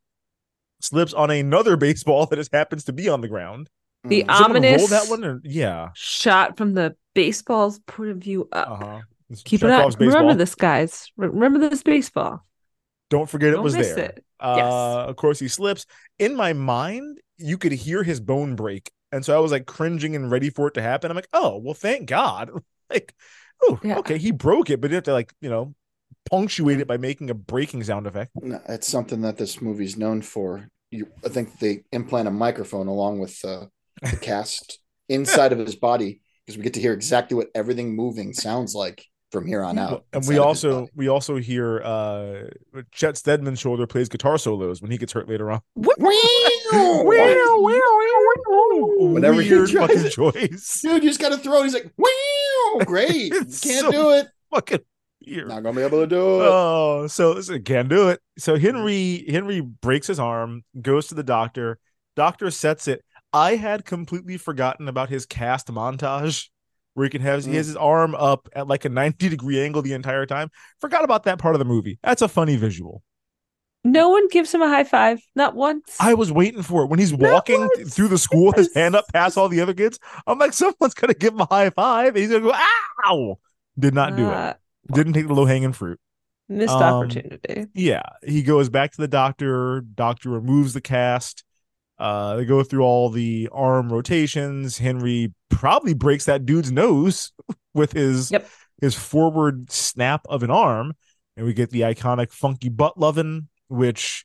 S9: slips on another (laughs) baseball that just happens to be on the ground.
S8: The
S10: Mm.
S9: Does
S8: ominous
S9: that one? Or, yeah.
S8: shot from the baseball's point of view up.
S9: Uh huh.
S8: Keep it up. Remember this, guys. Remember this baseball.
S9: Don't forget it
S8: Don't
S9: was
S8: miss
S9: there.
S8: it.
S9: Uh,
S8: Yes.
S9: Of course, he slips. In my mind, you could hear his bone break, and so I was like cringing and ready for it to happen. I'm like, oh well, thank God. (laughs) like, oh,
S8: Yeah.
S9: okay, he broke it, but you have to like you know punctuate it by making a breaking sound effect.
S10: No, it's something that this movie's known for. You, I think they implant a microphone along with uh, the cast (laughs) inside of his body because we get to hear exactly what everything moving sounds like from here on out.
S9: and we also we also hear uh Chet Steadman's shoulder plays guitar solos when he gets hurt later on. (laughs)
S10: Whenever he
S9: Weird fucking
S10: it.
S9: choice.
S10: dude, you just got to throw it. He's like, wow, (laughs) great.
S9: It's
S10: Can't
S9: so-
S10: do it.
S9: Fucking weird.
S10: Not gonna be able to do it.
S9: Oh, so listen, can't do it. So Henry Henry breaks his arm, goes to the doctor. Doctor sets it. I had completely forgotten about his cast montage where he can have he has his arm up at like a 90 degree angle the entire time. Forgot about that part of the movie. That's a funny visual.
S8: No one gives him a high five. Not once.
S9: I was waiting for it when he's walking
S8: once.
S9: through the school, his hand up past all the other kids. I'm like, someone's gonna give him a high five. And he's gonna go, ow. Did not do it.
S8: Uh,
S9: Didn't take the low hanging fruit.
S8: Missed
S9: Um,
S8: opportunity.
S9: yeah he goes back to the doctor doctor removes the cast uh they go through all the arm rotations henry probably breaks that dude's nose (laughs) with his
S8: Yep.
S9: his forward snap of an arm and we get the iconic funky butt lovin which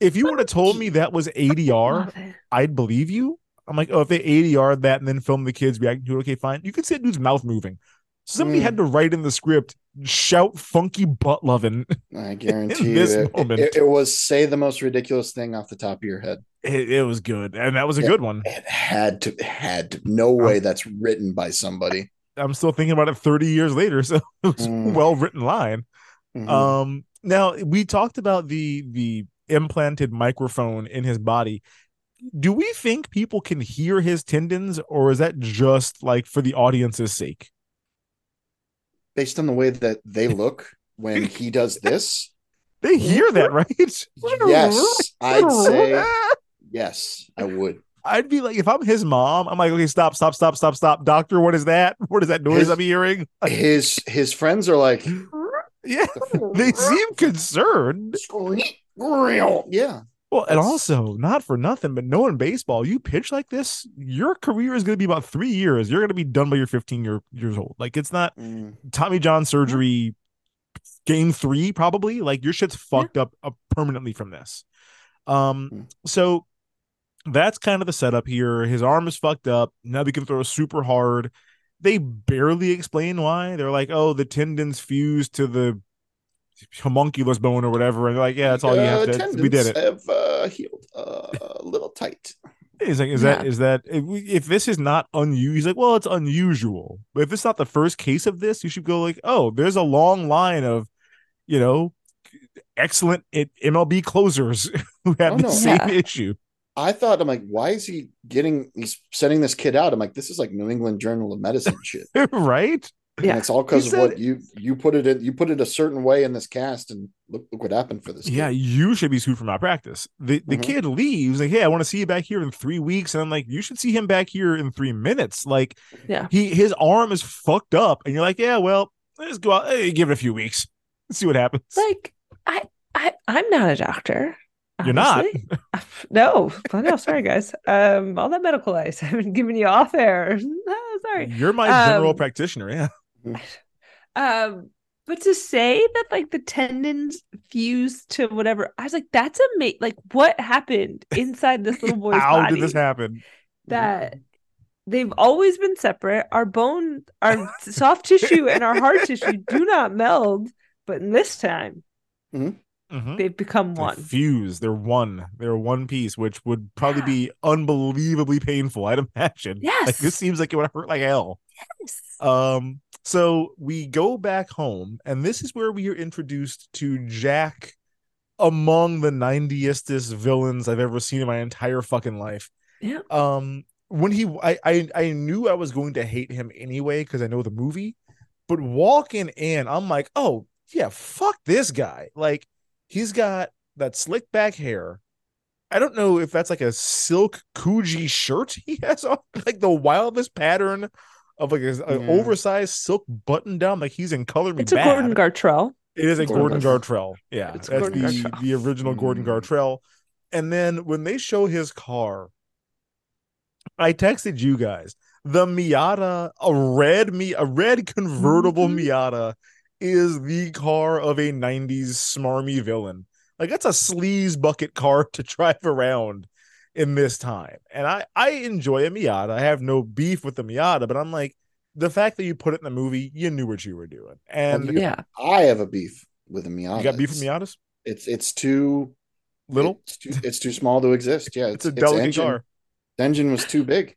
S9: if you would have told me that was adr i'd believe you i'm like oh if they adr that and then film the kids reacting to it okay fine you could see that dude's mouth moving somebody
S10: Mm.
S9: had to write in the script shout funky butt lovin
S10: I (laughs) guarantee you,
S9: this
S10: it,
S9: moment.
S10: it, it was say the most ridiculous thing off the top of your head.
S9: It, it was good and that was a
S10: Yeah.
S9: good one
S10: It had to, had to. No way that's written by somebody.
S9: i'm still thinking about it 30 years later so (laughs) it was a
S10: Mm.
S9: well written line
S10: Mhm.
S9: um now we talked about the the implanted microphone in his body do we think people can hear his tendons or is that just like for the audience's sake
S10: Based on the way that they (laughs) look when he does this,
S9: they hear that right
S10: yes, I'd say (laughs) yes, I would.
S9: I'd be like, if I'm his mom, I'm like, okay, stop, stop, stop, stop, stop, doctor. What is that? (laughs) What is that noise
S10: His-
S9: I'm hearing? (laughs)
S10: His his friends are like,
S9: Yeah, (laughs) they seem concerned.
S10: Real, yeah,
S9: Well, and also not for nothing, but knowing baseball, you pitch like this, your career is going to be about three years. You're going to be done by your 15 year, years old. Like it's not
S10: Mm.
S9: Tommy John surgery, game three probably. Like your shit's fucked up uh, permanently from this. Um,
S10: Mm.
S9: so that's kind of the setup here. His arm is fucked up. Now he can throw super hard. They barely explain why. They're like, oh, the tendons fused to the homunculus bone or whatever, and they're like, yeah, that's all you have
S10: Uh,
S9: to. We did it.
S10: Have uh, healed uh, a little tight.
S9: He's like, is that
S8: Yeah.
S9: is that if, we, if this is not unusual? He's like, well, it's unusual. But if it's not the first case of this, you should go like, oh, there's a long line of, you know, excellent MLB closers (laughs) who have
S10: Oh,
S9: the
S10: no.
S9: same
S8: Yeah.
S9: issue,
S10: I thought I'm like, why is he getting? He's sending this kid out. I'm like, this is like New England Journal of Medicine (laughs) shit.
S9: right?
S8: Yeah.
S10: And it's all because of
S9: said-
S10: what you you put it in. You put it a certain way in this cast, and look look what happened for this.
S9: Yeah,
S10: kid.
S9: you should be sued for malpractice. The the
S10: Mhm.
S9: kid leaves like, hey, I want to see you back here in three weeks, and I'm like, you should see him back here in three minutes. Like,
S8: Yeah.
S9: he his arm is fucked up, and you're like, yeah, well, let's go out, hey, give it a few weeks, Let's see what happens.
S8: Like I, I, I'm not a doctor.
S9: You're not? (laughs)
S8: No, no, sorry guys. Um, all that medical ice (laughs) I've been giving you off air. (laughs) Oh, sorry.
S9: You're my general
S8: Um,
S9: practitioner, yeah.
S8: Um, but to say that like the tendons fused to whatever, I was like, that's amazing. Like, what happened inside this little boy's
S9: How
S8: body?
S9: did this happen?
S8: That they've always been separate. Our bone, our soft tissue, and our hard tissue do not meld, but in this time
S9: Mhm.
S8: they've become
S9: They're
S8: one.
S9: fused. They're one. They're one piece, which would probably be unbelievably painful. I'd (laughs) imagine.
S8: Yes.
S9: Like this seems like it would hurt like hell.
S8: Yes.
S9: Um, so we go back home, and this is where we are introduced to Jack among the 90estest villains I've ever seen in my entire fucking life.
S8: Yeah.
S9: Um, when he I I, I knew I was going to hate him anyway because I know the movie, but walking in, I'm like, oh yeah, fuck this guy. Like he's got that slick back hair. I don't know if that's like a silk Coogi shirt (laughs) he has on, like the wildest pattern of like an
S10: Yeah.
S9: oversized silk button down, like he's in Color Me
S8: It's a
S9: Bad.
S8: Gordon Gartrell.
S9: It is a
S10: Gordon
S9: Gordon Gartrell. Yeah,
S8: It's
S9: that's
S8: Gordon
S9: the
S8: Gartrell.
S9: the original Gordon
S10: Mm.
S9: Gartrell. And then when they show his car, I texted you guys the Miata, a red me, a red convertible
S8: Mhm.
S9: Miata, is the car of a '90s smarmy villain. Like that's a sleaze bucket car (laughs) to drive around in this time. And I I enjoy a Miata. I have no beef with the Miata, but I'm like the fact that you put it in the movie, you knew what you were doing. And
S10: you-
S8: Yeah.
S10: I have a beef with a Miata.
S9: you got beef with
S10: It's-
S9: Miatas?
S10: It's it's too
S9: Little?
S10: It's too, it's too small to exist. Yeah,
S9: It's a delicate
S10: engine,
S9: car.
S10: The engine was too big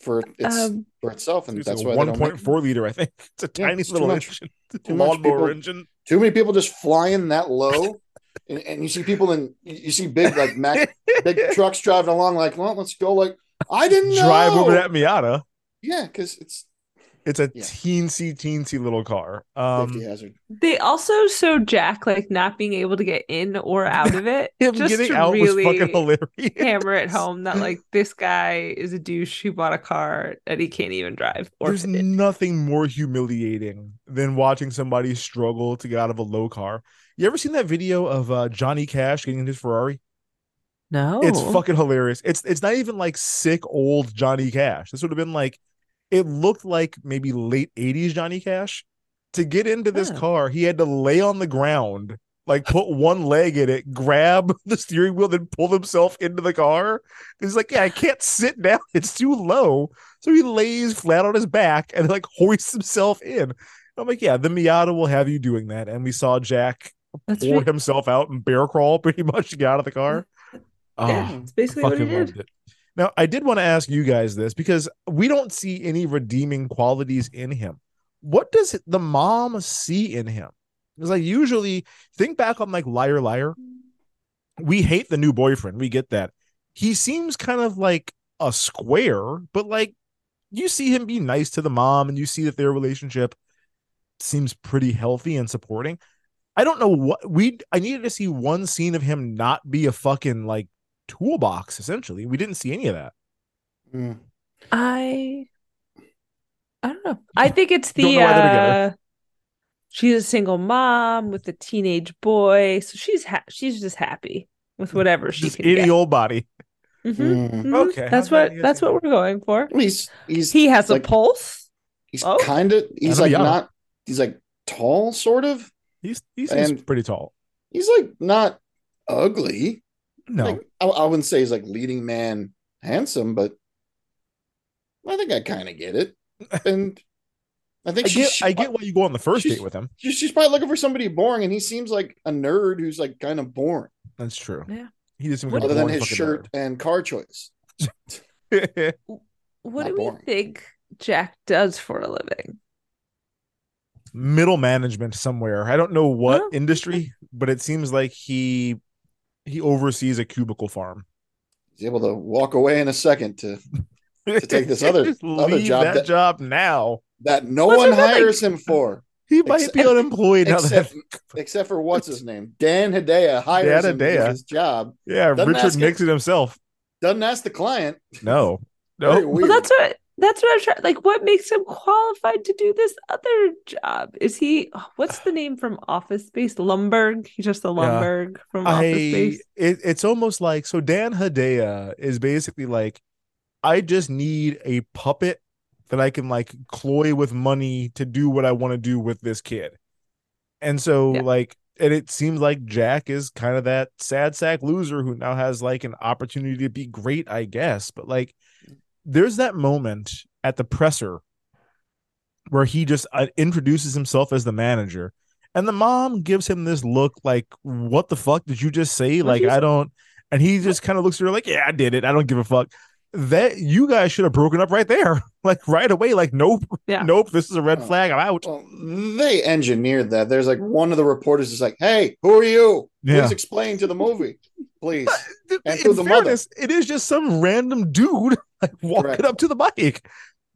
S10: for its
S8: Um,
S10: for itself, and
S9: It's
S10: that's why
S9: a
S10: they don't make
S9: 1.4 liter, I think. It's a
S10: Yeah,
S9: tiny
S10: it's too
S9: little
S10: much.
S9: engine.
S10: Too much
S9: lawnmower
S10: people-
S9: engine.
S10: too many people just flying that low, (laughs) and, and you see people in you you see big like Mac (laughs) big trucks driving along like, well, let's go. Like I didn't know.
S9: Drive over that Miata.
S10: Yeah, because it's
S9: It's a
S10: Yeah.
S9: teensy, teensy little car.
S10: safety
S9: Um,
S10: hazard.
S8: They also show Jack like not being able to get in or out of it. (laughs)
S9: him
S8: just
S9: getting out
S8: really
S9: was fucking hilarious.
S8: hammer it (laughs) home that like this guy is a douche who bought a car that he can't even drive. Or
S9: There's
S8: fit
S9: nothing more humiliating than watching somebody struggle to get out of a low car. You ever seen that video of uh, Johnny Cash getting in his Ferrari?
S8: no.
S9: It's fucking hilarious. It's it's not even like sick old Johnny Cash. This would have been like it looked like maybe late 80s Johnny Cash. To get into this
S8: Huh.
S9: car, he had to lay on the ground, like put one leg in it, grab (laughs) the steering wheel, then pull himself into the car. He's like, Yeah, I can't sit down, (laughs) it's too low. So he lays flat on his back and like hoists himself in. I'm like, yeah, the Miata will have you doing that. And we saw Jack
S8: That's
S9: pour
S8: re-
S9: himself out and bear crawl pretty (laughs) much to get out of the car.
S8: yeah,
S9: Oh,
S8: it's basically what he did.
S9: it. Now, I did want to ask you guys this because we don't see any redeeming qualities in him. What does the mom see in him? Because like usually, think back on like Liar Liar. We hate the new boyfriend. We get that. He seems kind of like a square, but like you see him be nice to the mom, and you see that their relationship seems pretty healthy and supporting. I don't know what we. I needed to see one scene of him not be a fucking like toolbox. Essentially, we didn't see any of that.
S10: Mm.
S8: I I don't know. I think it's the
S9: know why they're together.
S8: uh she's a single mom with a teenage boy, so she's ha- she's just happy with whatever she's
S9: Just
S8: can
S9: any
S8: get.
S9: old body.
S8: Mhm,
S10: Mm.
S8: mhm.
S9: Okay,
S8: That's what that's what we're going for.
S10: He's he's
S8: He has
S10: like,
S8: a pulse.
S10: He's
S8: Oh.
S10: kind of he's like
S9: Miata.
S10: not he's like tall, sort of.
S9: He's he seems pretty tall.
S10: He's like not ugly.
S9: No,
S10: Like I, I wouldn't say he's like leading man handsome, but I think I kind of get it. (laughs) And I
S9: I
S10: think
S9: get
S10: she's,
S9: I get why you go on the first date with him.
S10: she's, she's probably looking for somebody boring, and he seems like a nerd who's like kind of boring,
S9: That's true.
S8: Yeah.
S9: He doesn't
S8: What-
S9: like a
S10: other than his
S9: fucking
S10: shirt and car choice. (laughs)
S8: What
S10: Not
S8: do we think Jack does for a living?
S9: Middle management somewhere. I don't know what
S8: Oh.
S9: industry, but it seems like he he oversees a cubicle farm.
S10: He's able to walk away in a second to to take this other (laughs)
S9: Just
S10: other
S9: leave
S10: job
S9: that,
S10: that,
S9: job now.
S10: that no
S8: What's
S10: one
S8: it been like-
S10: hires him for,
S9: He might
S10: Except-
S9: be unemployed now.
S10: except
S9: That, (laughs)
S10: except for what's his name, Dan Hedaya hires
S9: Dan
S10: him for his job.
S9: yeah,
S10: Doesn't
S9: Richard
S10: ask him.
S9: Nixon himself.
S10: Doesn't ask the client.
S9: No, no.
S10: weird.
S8: Well, that's what that's what I'm trying. Like, what makes him qualified to do this other job? Is he? What's the name from Office Space? Lumbergh. He's just a Lumbergh from Office
S9: I
S8: Space.
S9: it, it's almost like so Dan Hedaya is basically like I just need a puppet that I can like cloy with money to do what I want to do with this kid. And so
S8: Yeah.
S9: like and it seems like Jack is kind of that sad sack loser who now has like an opportunity to be great, I guess. But like there's that moment at the presser where he just uh, introduces himself as the manager and the mom gives him this look like what the fuck did you just say like i don't and he just kind of looks at her like yeah i did it i don't give a fuck that you guys should have broken up right there (laughs) like right away like nope
S8: Yeah.
S9: nope this is a red flag i'm out
S10: Well, they engineered that. There's like one of the reporters is like, "Hey, who are you? Please
S9: Yeah.
S10: explain to the movie, please." And to the mother.
S9: it is just some random dude (laughs) like walking
S10: Correct.
S9: up to the mic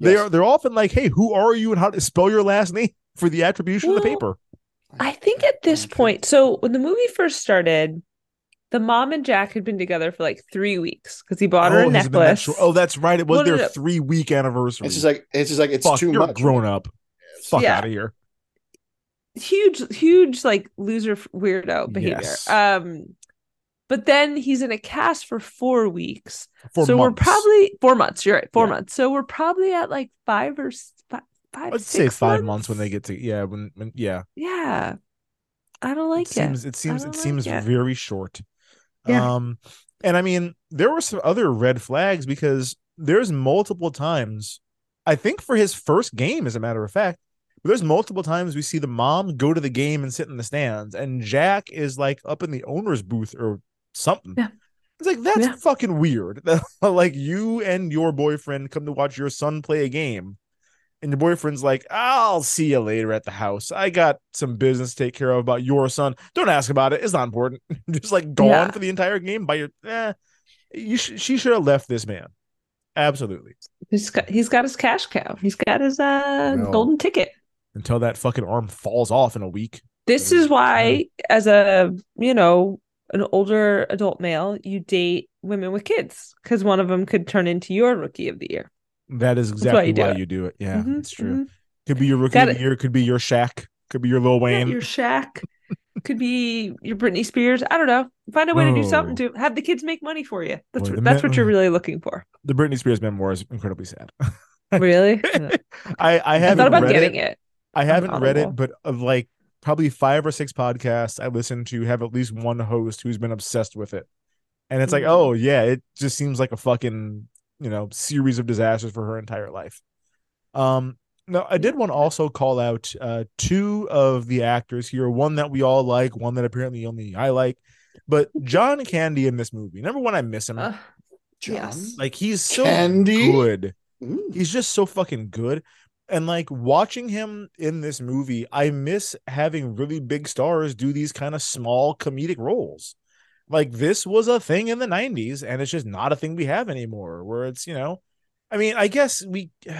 S9: they are they're often like hey who are you and how to spell your last name for the attribution of the paper
S8: I think at this point, so when the movie first started, the mom and Jack had been together for like three weeks because he bought her a
S9: Oh, has it been that
S8: necklace.
S9: Oh, that's right. It was
S8: No, no,
S9: their
S8: no.
S9: three week anniversary.
S10: It's just like it's just like it's
S9: Fuck,
S10: too
S9: you're
S10: much.
S9: grown up. Fuck
S8: Yeah.
S9: out of here.
S8: huge huge like loser weirdo behavior
S9: Yes.
S8: um but then he's in a cast for four weeks.
S9: For
S8: so we're probably four months you're right four
S9: Yeah.
S8: months. So we're probably at like five or five, five
S9: I'd say five months? when they get to yeah when, when yeah.
S8: Yeah. I don't like
S9: it.
S8: it,
S9: seems it seems it
S8: like
S9: seems
S8: it.
S9: very short.
S8: Yeah.
S9: um and i mean there were some other red flags because there's multiple times i think for his first game as a matter of fact there's multiple times we see the mom go to the game and sit in the stands and jack is like up in the owner's booth or something
S8: Yeah.
S9: it's like that's
S8: Yeah.
S9: fucking weird (laughs) like you and your boyfriend come to watch your son play a game and your boyfriend's like, I'll see you later at the house. I got some business to take care of about your son. Don't ask about it. It's not important. (laughs) Just like gone
S8: Yeah.
S9: for the entire game by your. Eh, you sh- she should have left this man. Absolutely.
S8: he's got he's got his cash cow he's got his uh
S9: No.
S8: golden ticket
S9: Until that fucking arm falls off in a week.
S8: this is why as a you know an older adult male you date women with kids because one of them could turn into your rookie of the year
S9: That is exactly
S8: you
S9: why
S8: it.
S9: you do it. Yeah,
S8: Mhm,
S9: it's true.
S8: mhm.
S9: Could be your rookie
S8: Got
S9: of the
S8: it.
S9: year. Could be your Shaq. Could be your Lil
S8: Yeah,
S9: Wayne.
S8: your Shaq. Could be your Britney Spears. I don't know. Find a way to do something to have the kids make money for you. That's
S9: Boy,
S8: what, that's
S9: men-
S8: what you're really looking for.
S9: the Britney Spears memoir is incredibly sad. (laughs)
S8: Really?
S9: I I
S8: I
S9: haven't
S8: thought about
S9: read
S8: getting
S9: it.
S8: it.
S9: I haven't read it, but of like probably five or six podcasts I listen to have at least one host who's been obsessed with it. And it's like,
S8: Mhm.
S9: oh yeah, it just seems like a fucking, you know, series of disasters for her entire life. Um no, I did want to also call out uh two of the actors here, one that we all like, one that apparently only I like. But John Candy in this movie. Number one, I miss him.
S8: Uh,
S10: John?
S8: yes.
S9: Like he's so
S10: Candy?
S9: good.
S10: Ooh.
S9: He's just so fucking good. And like watching him in this movie, I miss having really big stars do these kind of small comedic roles. Like this was a thing in the 90s and it's just not a thing we have anymore where it's, you know, I mean, I guess we (sighs)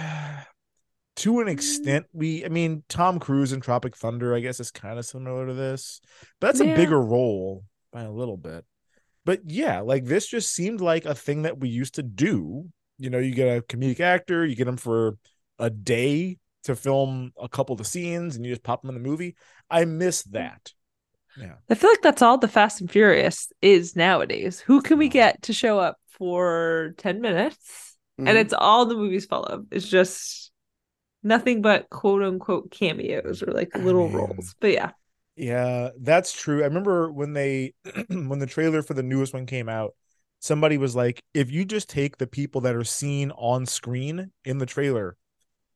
S9: to an mm. extent we I mean Tom Cruise in Tropic Thunder I guess is kind of similar to this. But that's a bigger role by a little bit. But yeah, like this just seemed like a thing that we used to do. You know, you get a comedic actor, you get him for a day to film a couple of the scenes and you just pop them in the movie. I miss that. Yeah.
S8: I feel like that's all the Fast and Furious is nowadays. Who can we get to show up for 10 minutes?
S10: Mhm.
S8: And it's all the movies full of. It's just nothing but quote unquote cameos or like little
S9: man.
S8: roles. But yeah.
S9: Yeah, that's true. I remember when they (clears throat) when the trailer for the newest one came out, somebody was like, if you just take the people that are seen on screen in the trailer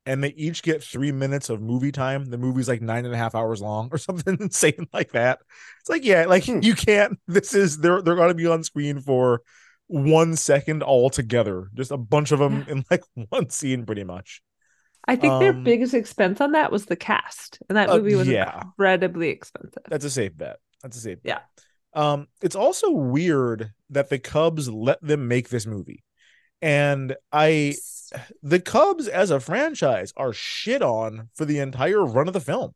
S9: and they each get three minutes of movie time, the movie's like nine and a half hours long or (laughs) something insane like that. It's like, yeah, like
S10: Hmm.
S9: you can't this is they're they're gonna be on screen for one second all together. Just a bunch of them in like (laughs) one scene pretty much.
S8: I think their
S9: Um,
S8: biggest expense on that was the cast. And that
S9: Uh,
S8: movie was
S9: yeah.
S8: incredibly expensive.
S9: That's a safe bet. That's a safe
S8: Yeah.
S9: bet. Um, it's also weird that the Cubs let them make this movie. And I the Cubs as a franchise are shit on for the entire run of the film.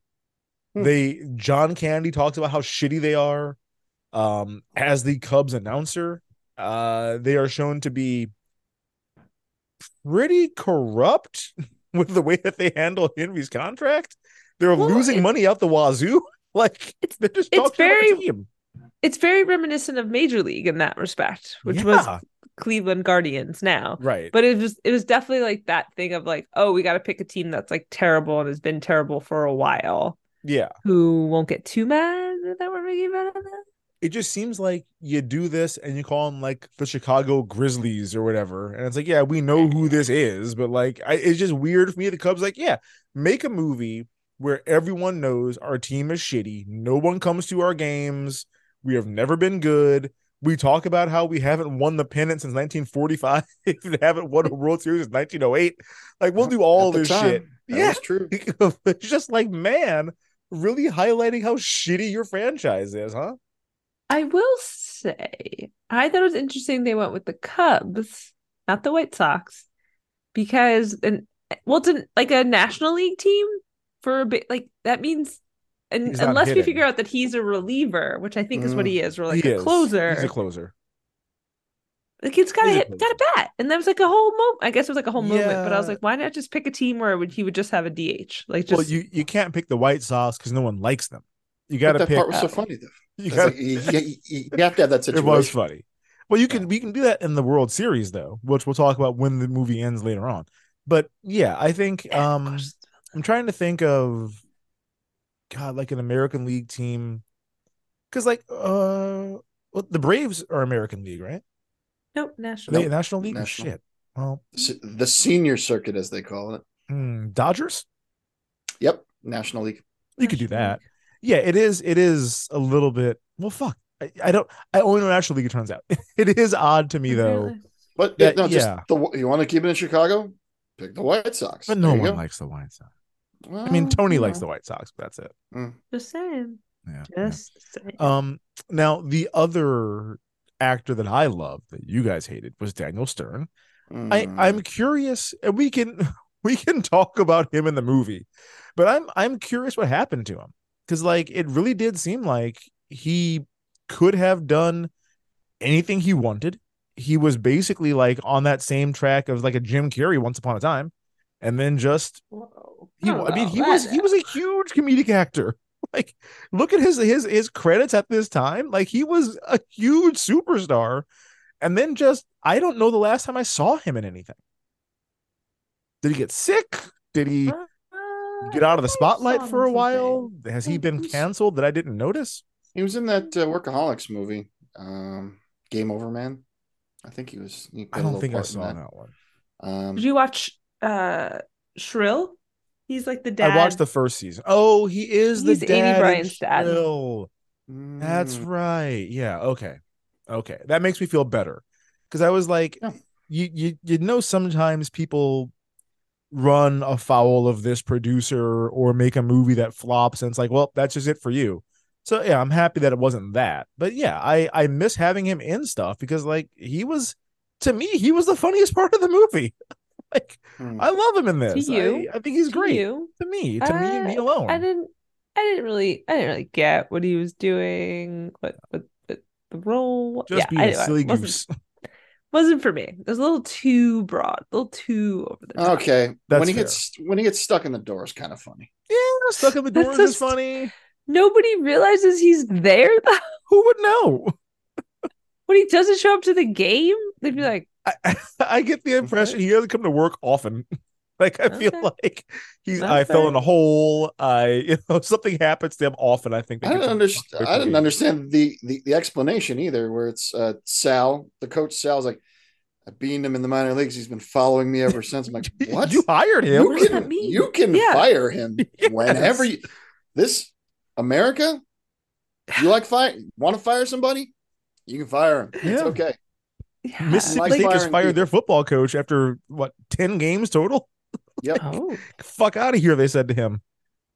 S10: Hmm.
S9: They John Candy talks about how shitty they are. Um, as the Cubs announcer, uh, they are shown to be pretty corrupt (laughs) with the way that they handle Henry's contract. They're
S8: Well,
S9: losing money out the wazoo. (laughs) Like they're just
S8: it's
S9: talking about the
S8: very-
S9: team.
S8: It's very reminiscent of Major League in that respect, which was
S9: Yeah.
S8: Cleveland Guardians now.
S9: right.
S8: But it was it was definitely like that thing of like, oh, we got to pick a team that's like terrible and has been terrible for a while,
S9: yeah.
S8: who won't get too mad that we're making fun of them.
S9: it just seems like you do this and you call them like the Chicago Grizzlies or whatever. And it's like, yeah, we know who this is, but like, I, it's just weird for me. The Cubs, like, yeah, make a movie where everyone knows our team is shitty. No one comes to our games. We have never been good. We talk about how we haven't won the pennant since 1945. (laughs) we haven't won a World Series since 1908. Like, we'll do all
S10: the
S9: this
S10: time,
S9: shit.
S10: that
S9: Yeah.
S10: was true. (laughs)
S9: it's just like, man, really highlighting how shitty your franchise is, huh?
S8: I will say, I thought it was interesting they went with the Cubs, not the White Sox, because and well, it's an, like a National League team for a bit. Like that means and
S9: He's
S8: unless we figure out that he's a reliever, which I think is what
S10: Mm.
S8: he is, or like
S9: he
S8: a
S9: is.
S8: closer.
S9: He's a closer.
S8: the kid's got
S9: a
S8: hit, got a bat, and that was like a whole moment. I guess it was like a whole moment, but I was like, why not just pick a team where would he would just have a DH? Like just
S9: well, you you can't pick the White Sox because no one likes them. You got to
S10: that
S9: pick.
S10: part was so funny though. (laughs)
S9: you gotta-
S10: like, you, you- you- you have to have that (laughs) situation.
S9: it
S10: situation.
S9: was funny. Well, you can we can do that in the World Series though, which we'll talk about when the movie ends later on. But yeah, I think um. I'm trying to think of God, like an American League team. Cause like uh well, the Braves are American League, right?
S8: nope, national.
S9: they National League?
S10: National.
S9: Shit. Well,
S10: The senior circuit, as they call it.
S9: hmm, Dodgers?
S10: Yep, National League.
S9: You could do that.
S8: League.
S9: Yeah, it is. It is a little bit. Well, fuck. I, I don't. I only know National League. It turns out (laughs) it is odd to me though.
S10: But
S9: That-
S10: no, just
S9: yeah.
S10: the you want to keep it in Chicago, pick the White Sox.
S9: But no one
S10: go.
S9: likes the White Sox.
S10: Well,
S9: I mean, Tony
S10: you
S9: likes
S10: know.
S9: the White Sox. But that's it.
S8: Just saying.
S9: Yeah. yeah.
S8: Just saying.
S9: Um. Now the other actor that I loved that you guys hated was Daniel Stern. I
S10: Mm.
S9: I'm curious, and we can (laughs) we can talk about him in the movie, but I'm I'm curious what happened to him because like it really did seem like he could have done anything he wanted. He was basically like on that same track of like a Jim Carrey once upon a time, and then just
S8: Whoa.
S9: He,
S8: don't
S9: I mean,
S8: know.
S9: he was he was a huge comedic actor. (laughs) Like, look at his his his credits at this time. Like, he was a huge superstar, and then just I don't know the last time I saw him in anything. Did he get sick? Did he
S8: Uh,
S9: get out of the spotlight for a while?
S8: something.
S9: Has he been canceled that I didn't notice?
S10: He was in that uh, Workaholics movie, um, Game Over Man. I think he was. He
S9: I don't think I saw
S10: that.
S9: that one.
S10: Um,
S8: Did you watch uh Shrill? He's like the dad.
S9: I watched the first season. Oh, he is
S8: He's
S9: the
S8: Aidy
S9: dad. in
S8: Bryant's dad.
S9: Shrill. That's
S10: mm,
S9: right. Yeah. Okay. Okay. That makes me feel better because I was like,
S10: Yeah.
S9: you you you know sometimes people run afoul of this producer or make a movie that flops and it's like, well, that's just it for you. So yeah, I'm happy that it wasn't that. But yeah, I I miss having him in stuff because like he was to me he was the funniest (laughs) part of the movie. (laughs) like
S10: hmm.
S9: I love him in this.
S8: you.
S9: I, I think he's
S8: To
S9: great
S8: you.
S9: to me. To me and me alone.
S8: I didn't I didn't really I didn't really get what he was doing, what what, what the role.
S9: just
S8: yeah,
S9: being
S8: I,
S9: a silly
S8: wasn't,
S9: goose. (laughs)
S8: wasn't for me. It was a little too broad, a little too over the top.
S10: Okay,
S9: That's
S10: when he
S9: fair.
S10: gets when he gets stuck in the door is kind of funny.
S9: Yeah, stuck in the (laughs)
S8: door
S9: doors is funny.
S8: Nobody realizes he's there though.
S9: Who would know?
S8: When he doesn't show up to the game, they'd be like,
S9: I, (laughs) I get the impression he doesn't come to work often. (laughs) Like I feel like he's
S8: That's
S9: I fell in a hole. I (laughs) you know something happens to him often. I think
S10: I didn't understand. I didn't understand the, the the explanation either. Where it's uh, Sal, the coach Sal's like, I beaned him in the minor leagues. He's been following me ever since. I'm like, what?
S9: You hired him.
S10: You can you can
S8: Yeah.
S10: fire him whenever you. This America, you like fire? Want to fire somebody? You can fire him. It's okay.
S8: Yeah,
S9: Mississippi
S10: like
S9: State just
S10: firing
S9: fired their football coach after what ten games total.
S10: Yep. (laughs)
S8: Oh,
S9: Fuck out of here, they said to him.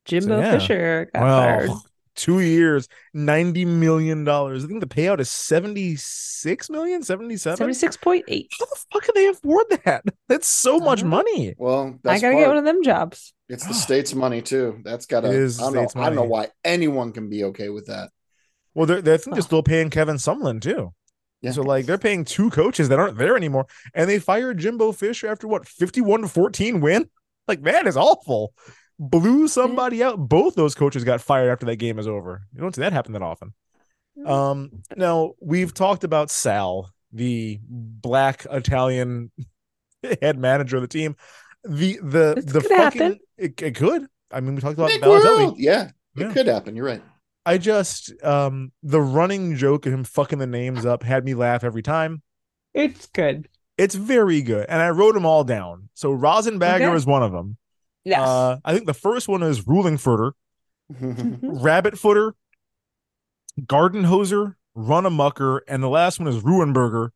S8: Jimbo
S9: yeah.
S8: Fisher got
S9: well,
S8: fired.
S9: two years, ninety million dollars. I think the payout is seventy six million, seventy seven.
S8: Seventy six point eight.
S9: How the fuck can they afford that? That's so much money.
S10: Well,
S8: I gotta get
S10: part.
S8: one of them jobs.
S10: It's the ah. state's money too. That's got to.
S9: It is
S10: I don't know.
S9: state's
S10: I don't know why anyone can be okay with that.
S9: Well, they're, they're I think they're
S8: Oh.
S9: still paying Kevin Sumlin too.
S10: Yeah.
S9: So like they're paying two coaches that aren't there anymore, and they fired Jimbo Fisher after what fifty one to fourteen win. Like man, that is awful. Blew somebody out. Both those coaches got fired after that game is over. You don't see that happen that often.
S8: Mm.
S9: Um, now we've talked about Sal, the black Italian (laughs) head manager of the team. The the
S8: This
S9: the fucking it, it could. I mean, we talked about
S10: Nick
S9: Balotelli.
S10: Will, yeah,
S9: Yeah.
S10: it could happen. You're right.
S9: I just um the running joke of him fucking the names up had me laugh every time.
S8: It's good.
S9: It's very good, and I wrote them all down. So Rosenbagger
S8: Okay.
S9: is one of them.
S8: Yes.
S9: Uh, I think the first one is Ruling
S8: Footer, (laughs)
S9: Rabbit Footer, Garden Hoser, Run Amucker, and the last one is Ruinberger.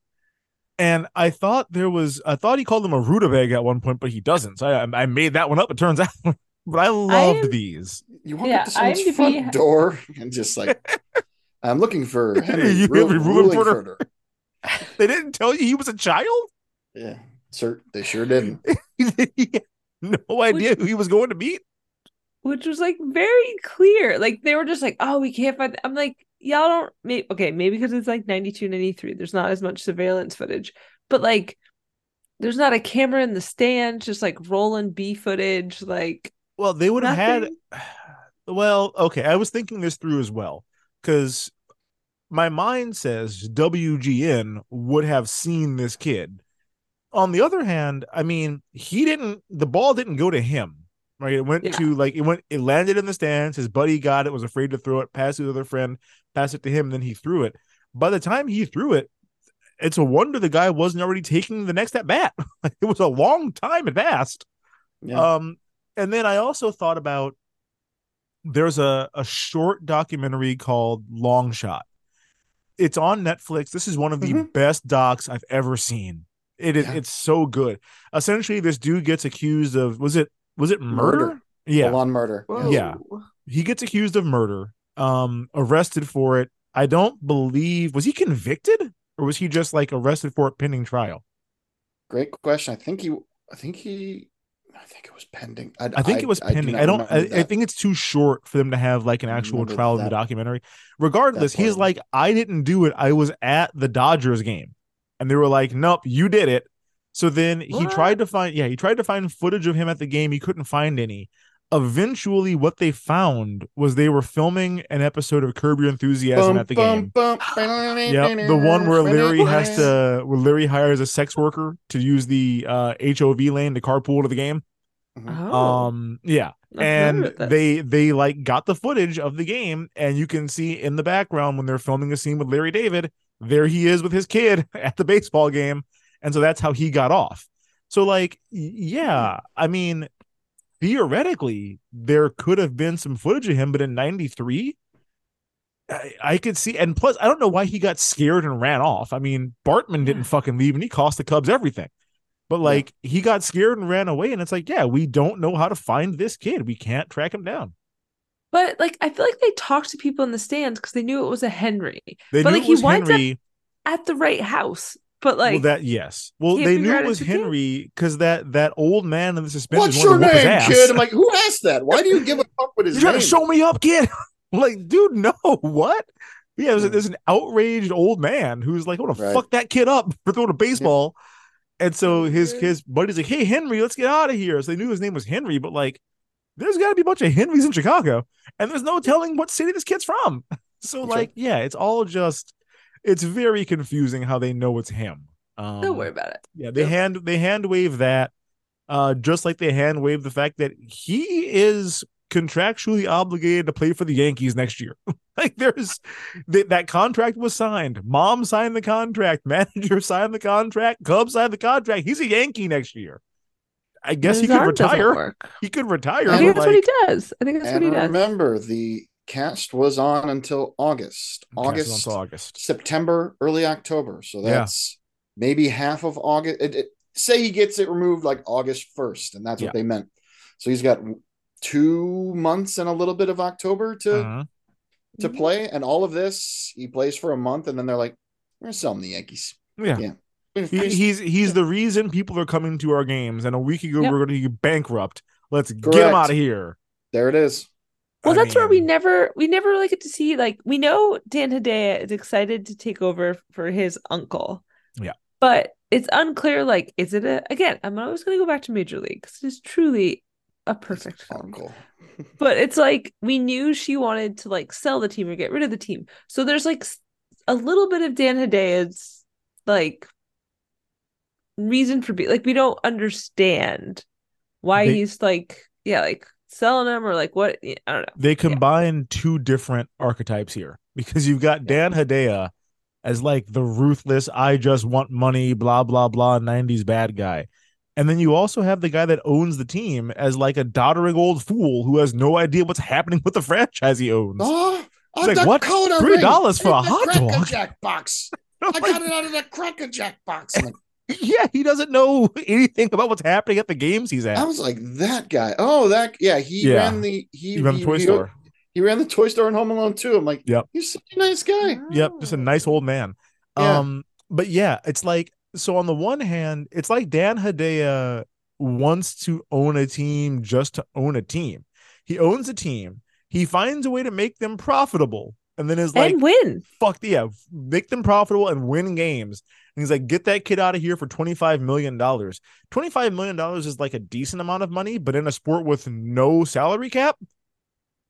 S9: And I thought there was, I thought he called him a rutabaga at one point, but he doesn't. So I, I made that one up. It turns (laughs) out, but I loved
S8: am-
S9: these.
S10: You walk
S8: Yeah,
S10: up to someone's
S8: IMDb
S10: front
S8: ha-
S10: door and just like, (laughs) I'm looking for Henry
S9: You
S10: Ru-
S9: Henry Rulenfurter.
S10: Rulenfurter.
S9: They didn't tell you he was a child.
S10: Yeah, sir, they sure didn't. (laughs)
S9: No idea who he was going to meet.
S8: which was like very clear. Like they were just like, oh, we can't find. I'm like, y'all don't. Maybe, okay, maybe because it's like 92, 93. There's not as much surveillance footage, but like, there's not a camera in the stand, just like rolling B footage. Like,
S9: Well, they would have had. (sighs) Well, okay. I was thinking this through as well because my mind says WGN would have seen this kid. On the other hand, I mean, he didn't. The ball didn't go to him. Right, it went
S8: Yeah.
S9: to like it went. It landed in the stands. His buddy got it. Was afraid to throw it. Passed it to the other friend. Passed it to him. Then he threw it. By the time he threw it, it's a wonder the guy wasn't already taking the next at bat. (laughs) It was a long time it passed.
S10: Yeah.
S9: Um, and then I also thought about there's a a short documentary called Long Shot. It's on Netflix. This is one of the
S10: Mhm.
S9: best docs I've ever seen. It is
S10: Yeah.
S9: it's so good. Essentially, this dude gets accused of was it was it murder?
S10: Murder.
S9: Yeah,
S10: Full on murder.
S8: whoa.
S9: Yeah. he gets accused of murder. Um, arrested for it. I don't believe was he convicted or was he just like arrested for it pending trial?
S10: Great question. I think he. I think he. I think it was pending. I,
S9: I think it was
S10: do
S9: pending.
S10: not
S9: I, don't. I, I think it's too short for them to have like an actual trial in the documentary. Regardless, he's like, I didn't do it. I was at the Dodgers game, and they were like, Nope, you did it. So then he
S8: What?
S9: tried to find. Yeah, he tried to find footage of him at the game. He couldn't find any. Eventually, what they found was they were filming an episode of Curb Your Enthusiasm at the game.
S10: Yep,
S9: Yep, the one where Larry has to, where Larry hires a sex worker to use the uh, HOV lane to carpool to the game.
S8: Oh,
S9: Um, yeah,
S8: I've
S9: and they they like got the footage of the game, and you can see in the background when they're filming a scene with Larry David, there he is with his kid (laughs) at the baseball game, and so that's how he got off. So like, yeah, I mean, theoretically, there could have been some footage of him, but in '93. I, I could see, and plus, I don't know why he got scared and ran off. I mean, Bartman didn't fucking leave, and he cost the Cubs everything. But like, he got scared and ran away, and it's like, yeah, we don't know how to find this kid. We can't track him down.
S8: But like, I feel like they talked to people in the stands because they knew it was a Henry
S9: They
S8: But,
S9: knew
S8: like,
S9: it
S8: he winds up at the right house. But like,
S9: well, that yes. Well, they knew it was
S8: it's a kid?
S9: Henry because that that old man in the suspenders.
S10: What's your
S9: wanted to whoop his
S10: name, kid? I'm like, who asked that? Why do you give a fuck with his
S9: You're trying
S10: name?
S9: to show me up, kid. (laughs) Like, dude, no, (laughs) what? Yeah, there's,
S10: hmm.
S9: there's an outraged old man who's like, I want to
S10: Right.
S9: fuck that kid up (laughs) for throwing a baseball. And so his
S8: Okay.
S9: his buddy's like, hey, Henry, let's get out of here. So they knew his name was Henry, but like, there's got to be a bunch of Henrys in Chicago, and there's no telling what city this kid's from. So
S10: That's
S9: like,
S10: right.
S9: yeah, it's all just, it's very confusing how they know it's him. Um,
S8: don't worry about it.
S9: yeah, they
S8: Yep.
S9: hand they hand wave that, uh, just like they hand wave the fact that he is contractually obligated to play for the Yankees next year. (laughs) like there's th- that contract was signed. Mom signed the contract. (laughs) Manager signed the contract. Cubs signed the contract. He's a Yankee next year. I guess he could retire.
S8: work.
S9: He could retire.
S8: I think
S9: but,
S8: that's what he does. I think that's what he does.
S10: remember, the cast was on until August, August,
S9: until August.
S10: September, early October. So
S9: Yeah.
S10: that's maybe half of August. It, it- say he gets it removed like August 1st, and that's
S9: Yeah.
S10: what they meant. So he's got two months and a little bit of October to
S9: Mhm.
S10: to play, and all of this he plays for a month, and then they're like, "We're gonna sell him the Yankees."
S9: Yeah.
S10: Yeah.
S9: He, he's he's the reason people are coming to our games. And a week ago
S8: Yep.
S9: we are going to be bankrupt. Let's get him out of here.
S10: there it is.
S8: Well,
S9: I
S8: that's where we never we never really get to see like we know Dan Hedaya is excited to take over for his uncle.
S9: Yeah.
S8: But it's unclear like is it a again, I'm always gonna go back to Major League because it's truly a perfect film.
S10: Uncle. (laughs)
S8: But it's like we knew she wanted to like sell the team or get rid of the team. So there's like a little bit of Dan Hedaya's like reason for being like we don't understand why
S9: They-
S8: he's like yeah, like selling them or like what I don't know.
S9: they combine two different archetypes here because you've got Dan Hedaya as like the ruthless, I just want money, blah blah blah, '90s bad guy, and then you also have the guy that owns the team as like a doddering old fool who has no idea what's happening with the franchise he owns. Uh-huh.
S10: Oh,
S9: It's like, what?
S10: Coda
S9: $3 for a
S10: in
S9: hot dog?
S10: Jack box. (laughs)
S9: I'm
S10: I
S9: like,
S10: got it out of the Cracker Jack box. (laughs) I'm like,
S9: yeah, he doesn't know (laughs) anything about what's happening at the games he's at.
S10: I was like, that guy. Oh, that yeah. He
S9: Yeah.
S10: ran the he,
S9: He ran the toy
S10: he-
S9: store.
S10: He ran the toy store in Home Alone too. I'm like,
S9: Yep.
S10: he's such a nice guy.
S9: Yep, just a nice old man.
S10: Yeah.
S9: Um, but yeah, it's like so on the one hand, it's like Dan Hedaya wants to own a team just to own a team. He owns a team. He finds a way to make them profitable, and then is like,
S8: and win.
S9: "Fuck yeah, make them profitable and win games." And he's like, "Get that kid out of here for twenty five million dollars. Twenty five million dollars is like a decent amount of money, but in a sport with no salary cap,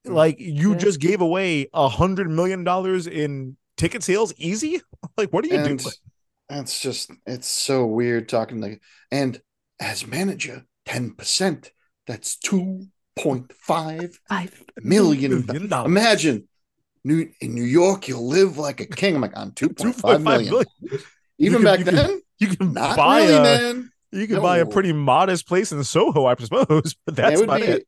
S9: mm, like you
S8: Yeah.
S9: just gave away a hundred million dollars in ticket sales easy. (laughs) like, what are you
S10: and
S9: doing?"
S10: that's just it's so weird talking like and as manager 10% that's 2.5
S8: Five.
S10: million
S9: Million dollars.
S10: imagine new in new york you'll live like a king i'm like on (laughs) 2.5
S9: 2.5
S10: million
S9: million.
S10: Even
S9: You
S10: back
S9: can- you can
S10: then
S9: You can
S10: not
S9: buy
S10: really
S9: a
S10: man
S9: you can buy a pretty modest place in Soho, I suppose, (laughs) but that's
S10: it would
S9: about
S10: be
S9: it.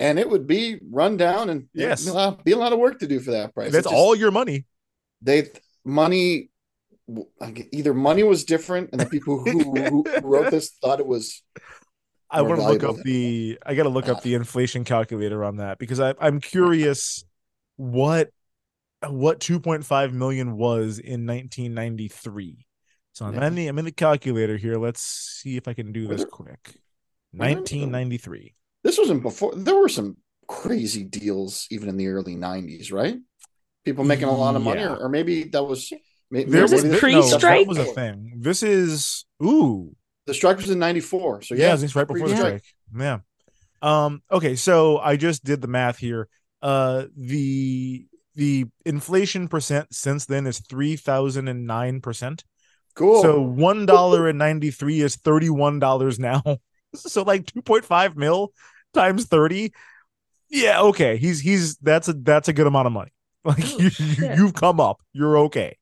S10: and it would be run down and
S9: Yes.
S10: be a lot, be a lot of work to do for that price
S9: That's
S10: just-
S9: all your money.
S10: they money either money was different and the people who, who (laughs) wrote this thought it was
S9: I want to look up the. I got to look up the inflation calculator on that because I, I'm curious what what 2.5 million was in 1993. So I'm in the I'm in the calculator here. Let's see if I can do
S10: Were
S9: this
S10: there-
S9: quick. 1993.
S10: this wasn't before there were some crazy deals even in the early 90s right people making a lot of money
S9: Yeah.
S10: or, or maybe that was maybe,
S9: There
S8: Was
S9: was
S8: this
S9: no,
S8: pre-strike?
S9: that was a thing. This is ooh
S10: the strike was in 94 so
S9: yeah,
S10: yeah,
S9: it's right before the
S10: pre-strike.
S9: strike. Yeah. Um. Okay. So I just did the math here. Uh. The the inflation percent since then is three thousand and nine percent.
S10: Cool
S9: So one dollar and ninety three is thirty one dollars now. (laughs) so like two point five mil times thirty. Yeah. Okay. He's he's that's a that's a good amount of money. (laughs) Like
S8: Oh,
S9: you, you
S8: shit.
S9: you've come up. You're okay.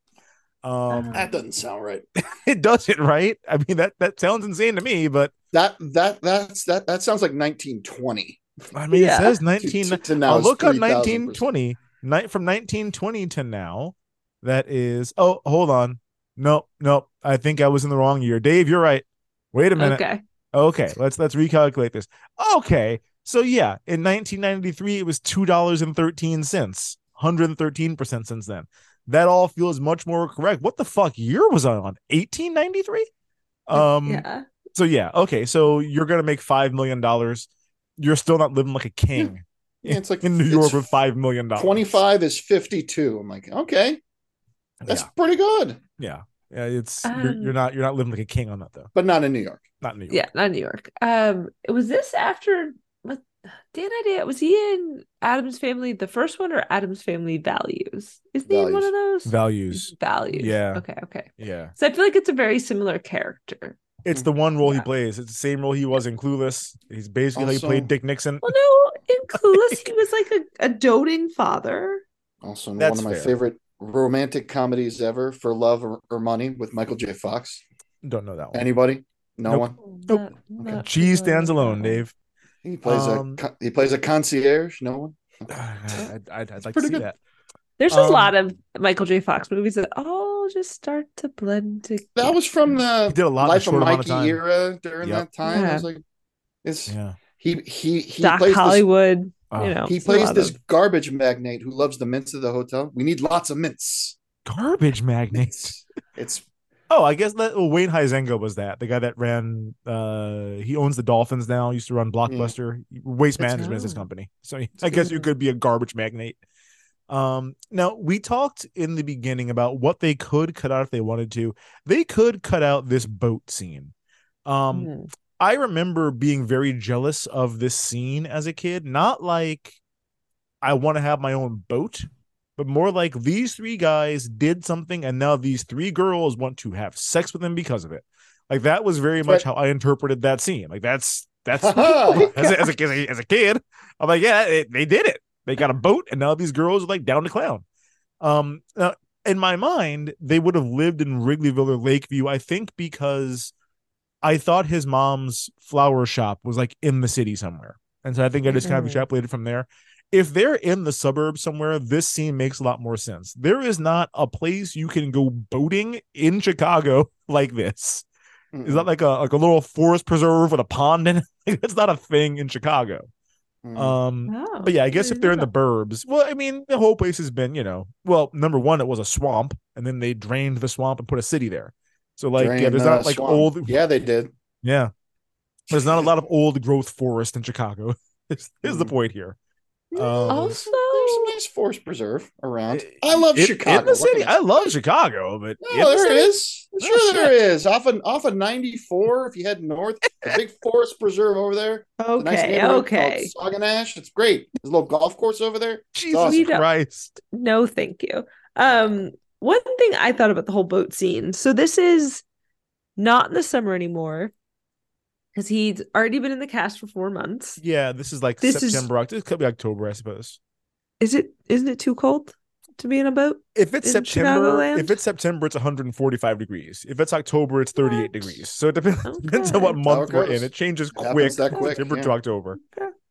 S9: Um.
S10: that doesn't sound right (laughs)
S9: It doesn't right. I mean that that sounds insane to me, but
S10: that that that's that that sounds like 1920
S9: I mean,
S8: Yeah.
S9: it says
S10: to,
S9: 19.
S10: to, to now
S9: I'll
S10: it's
S9: look up 1920. Night from 1920 to now. That is. Oh, hold on. No, no. I think I was in the wrong year. Dave, you're right. Wait a minute.
S8: Okay.
S9: Okay, let's let's recalculate this. Okay, so yeah, in 1993 it was two dollars and thirteen cents, 113 percent since then. That all feels much more correct. What the fuck year was I on? 1893. Um.
S8: yeah.
S9: So yeah, okay. So you're gonna make five million dollars. You're still not living like a king
S10: yeah, it's like
S9: in New York with five million dollars.
S10: 25 is 52 i'm like okay that's
S9: Yeah,
S10: pretty good
S9: yeah, yeah. It's you're, you're
S8: Um,
S9: not you're not living like a king on that though.
S10: but not in new york
S9: Not in New York.
S8: Yeah, not in New York. Um, was this after what Dan Hedaya? Was he in Addams Family, the first one, or Addams Family Values? Is he in one of those?
S9: Values.
S8: Values.
S9: Yeah.
S8: Okay. Okay.
S9: Yeah,
S8: So I feel like it's a very similar character.
S9: it's the one role he plays. It's the same role he was in Clueless. He's basically how he played Dick Nixon.
S8: Well, no, in Clueless, (laughs) he was like a, a doting father.
S10: Also,
S9: That's
S10: one of my
S9: fair.
S10: favorite romantic comedies ever, For Love or, or Money, with Michael J. Fox.
S9: Don't know that one.
S10: Anybody? No
S9: Nope.
S10: one.
S9: Nope.
S8: Not- not
S9: Cheese stands alone. Dave.
S10: He plays
S9: Um,
S10: a con- he plays a concierge. No one. (sighs)
S9: I'd, I'd, I'd like to
S10: pretty
S9: see
S10: good.
S9: that.
S8: There's a
S9: Um,
S8: lot of Michael J. Fox movies that all just start to blend together.
S10: That was from the
S9: He did a lot in
S10: Life of
S9: short of
S10: Mikey
S9: time.
S10: era during
S9: Yep.
S10: that time. I
S8: Yeah.
S10: was like, it's
S9: Yeah.
S10: he he he
S8: Doc
S10: plays this
S8: Hollywood. You know,
S10: he plays this
S8: of-
S10: garbage magnate who loves the mints of the hotel. We need lots of mints.
S9: Garbage magnate.
S10: It's it's
S9: Oh, I guess that well, Wayne Huizenga was that the guy that ran. uh He owns the Dolphins now. Used to run Blockbuster. Waste
S10: That's-
S9: Management is his company. So I guess you could be a garbage magnate. Um, now we talked in the beginning about what they could cut out if they wanted to. They could cut out this boat scene. Um,
S8: Mhm.
S9: I remember being very jealous of this scene as a kid. Not like I want to have my own boat, but more like these three guys did something and now these three girls want to have sex with them because of it. Like that was very much how I interpreted that scene. Like that's that's (laughs)
S10: Oh
S9: as, a, as, a, as, a, as a kid, I'm like, yeah, it, they did it. They got a boat, and now these girls are like down to clown. Um, uh, in my mind, they would have lived in Wrigleyville or Lakeview, I think, because I thought his mom's flower shop was like in the city somewhere, and so I think I just kind of
S8: Mhm.
S9: extrapolated from there. If they're in the suburbs somewhere, this scene makes a lot more sense. There is not a place you can go boating in Chicago (laughs) like this. Is that like a like a little forest preserve with a pond in it? (laughs) Like, that's not a thing in Chicago.
S10: Mm.
S9: Um,
S8: Oh,
S9: but yeah, I guess if they're in the burbs, well, I mean, the whole place has been, you know, well, number one, it was a swamp, and then they drained the swamp and put a city there. So like, yeah, there's
S10: the
S9: not like
S10: swamp.
S9: old,
S10: Yeah, they did.
S9: yeah, there's not a lot of old growth forest in Chicago. (laughs) is, is the
S10: Mhm.
S9: point here. Um,
S8: also,
S10: There's some nice forest preserve around. I love
S9: in-
S10: Chicago.
S9: in the city.
S10: I
S9: I love Chicago, but in the
S10: there it
S9: city?
S10: is.
S9: Oh,
S10: Sure, there
S9: shit.
S10: is. Off of, off of 94, if you head north, a (laughs) big forest preserve over there. It's a nice
S8: okay,
S10: neighborhood
S8: okay.
S10: called Sauganash. It's great. There's a little golf course over there.
S9: Jesus
S10: awesome.
S9: Christ.
S8: No, thank you. Um, one thing I thought about the whole boat scene. So this is not in the summer anymore because he's already been in the cast for four months.
S9: Yeah, this is like
S8: This is-
S9: September. October. It could be October, I suppose.
S8: Is it? Isn't it too cold to be in a boat?
S9: If it's September,
S8: Chicagoland?
S9: if it's September, it's 145 degrees. If it's October, it's 38
S8: What?
S9: degrees. So it depends, (laughs)
S8: Okay.
S9: depends on what month we're in. It changes
S10: It
S9: quick,
S10: happens that quick,
S9: September
S10: yeah.
S9: to October.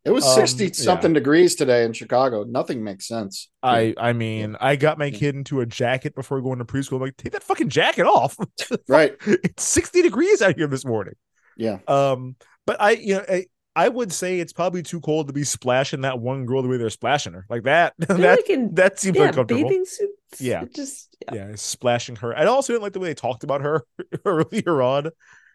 S10: It was
S9: Um,
S10: 60 something degrees today in Chicago. Nothing makes sense.
S9: I I mean, I got my kid into a jacket before going to preschool. I'm like, take that fucking jacket off. (laughs)
S10: Right.
S9: it's 60 degrees out here this morning.
S10: Yeah.
S9: Um, but I, you know, I, I would say it's probably too cold to be splashing that one girl the way they're splashing her like that. (laughs) That
S8: like in
S9: that seems
S8: yeah,
S9: uncomfortable.
S8: bathing suits.
S9: Yeah.
S8: It just yeah.
S9: yeah, splashing her. I also didn't like the way they talked about her (laughs) earlier on,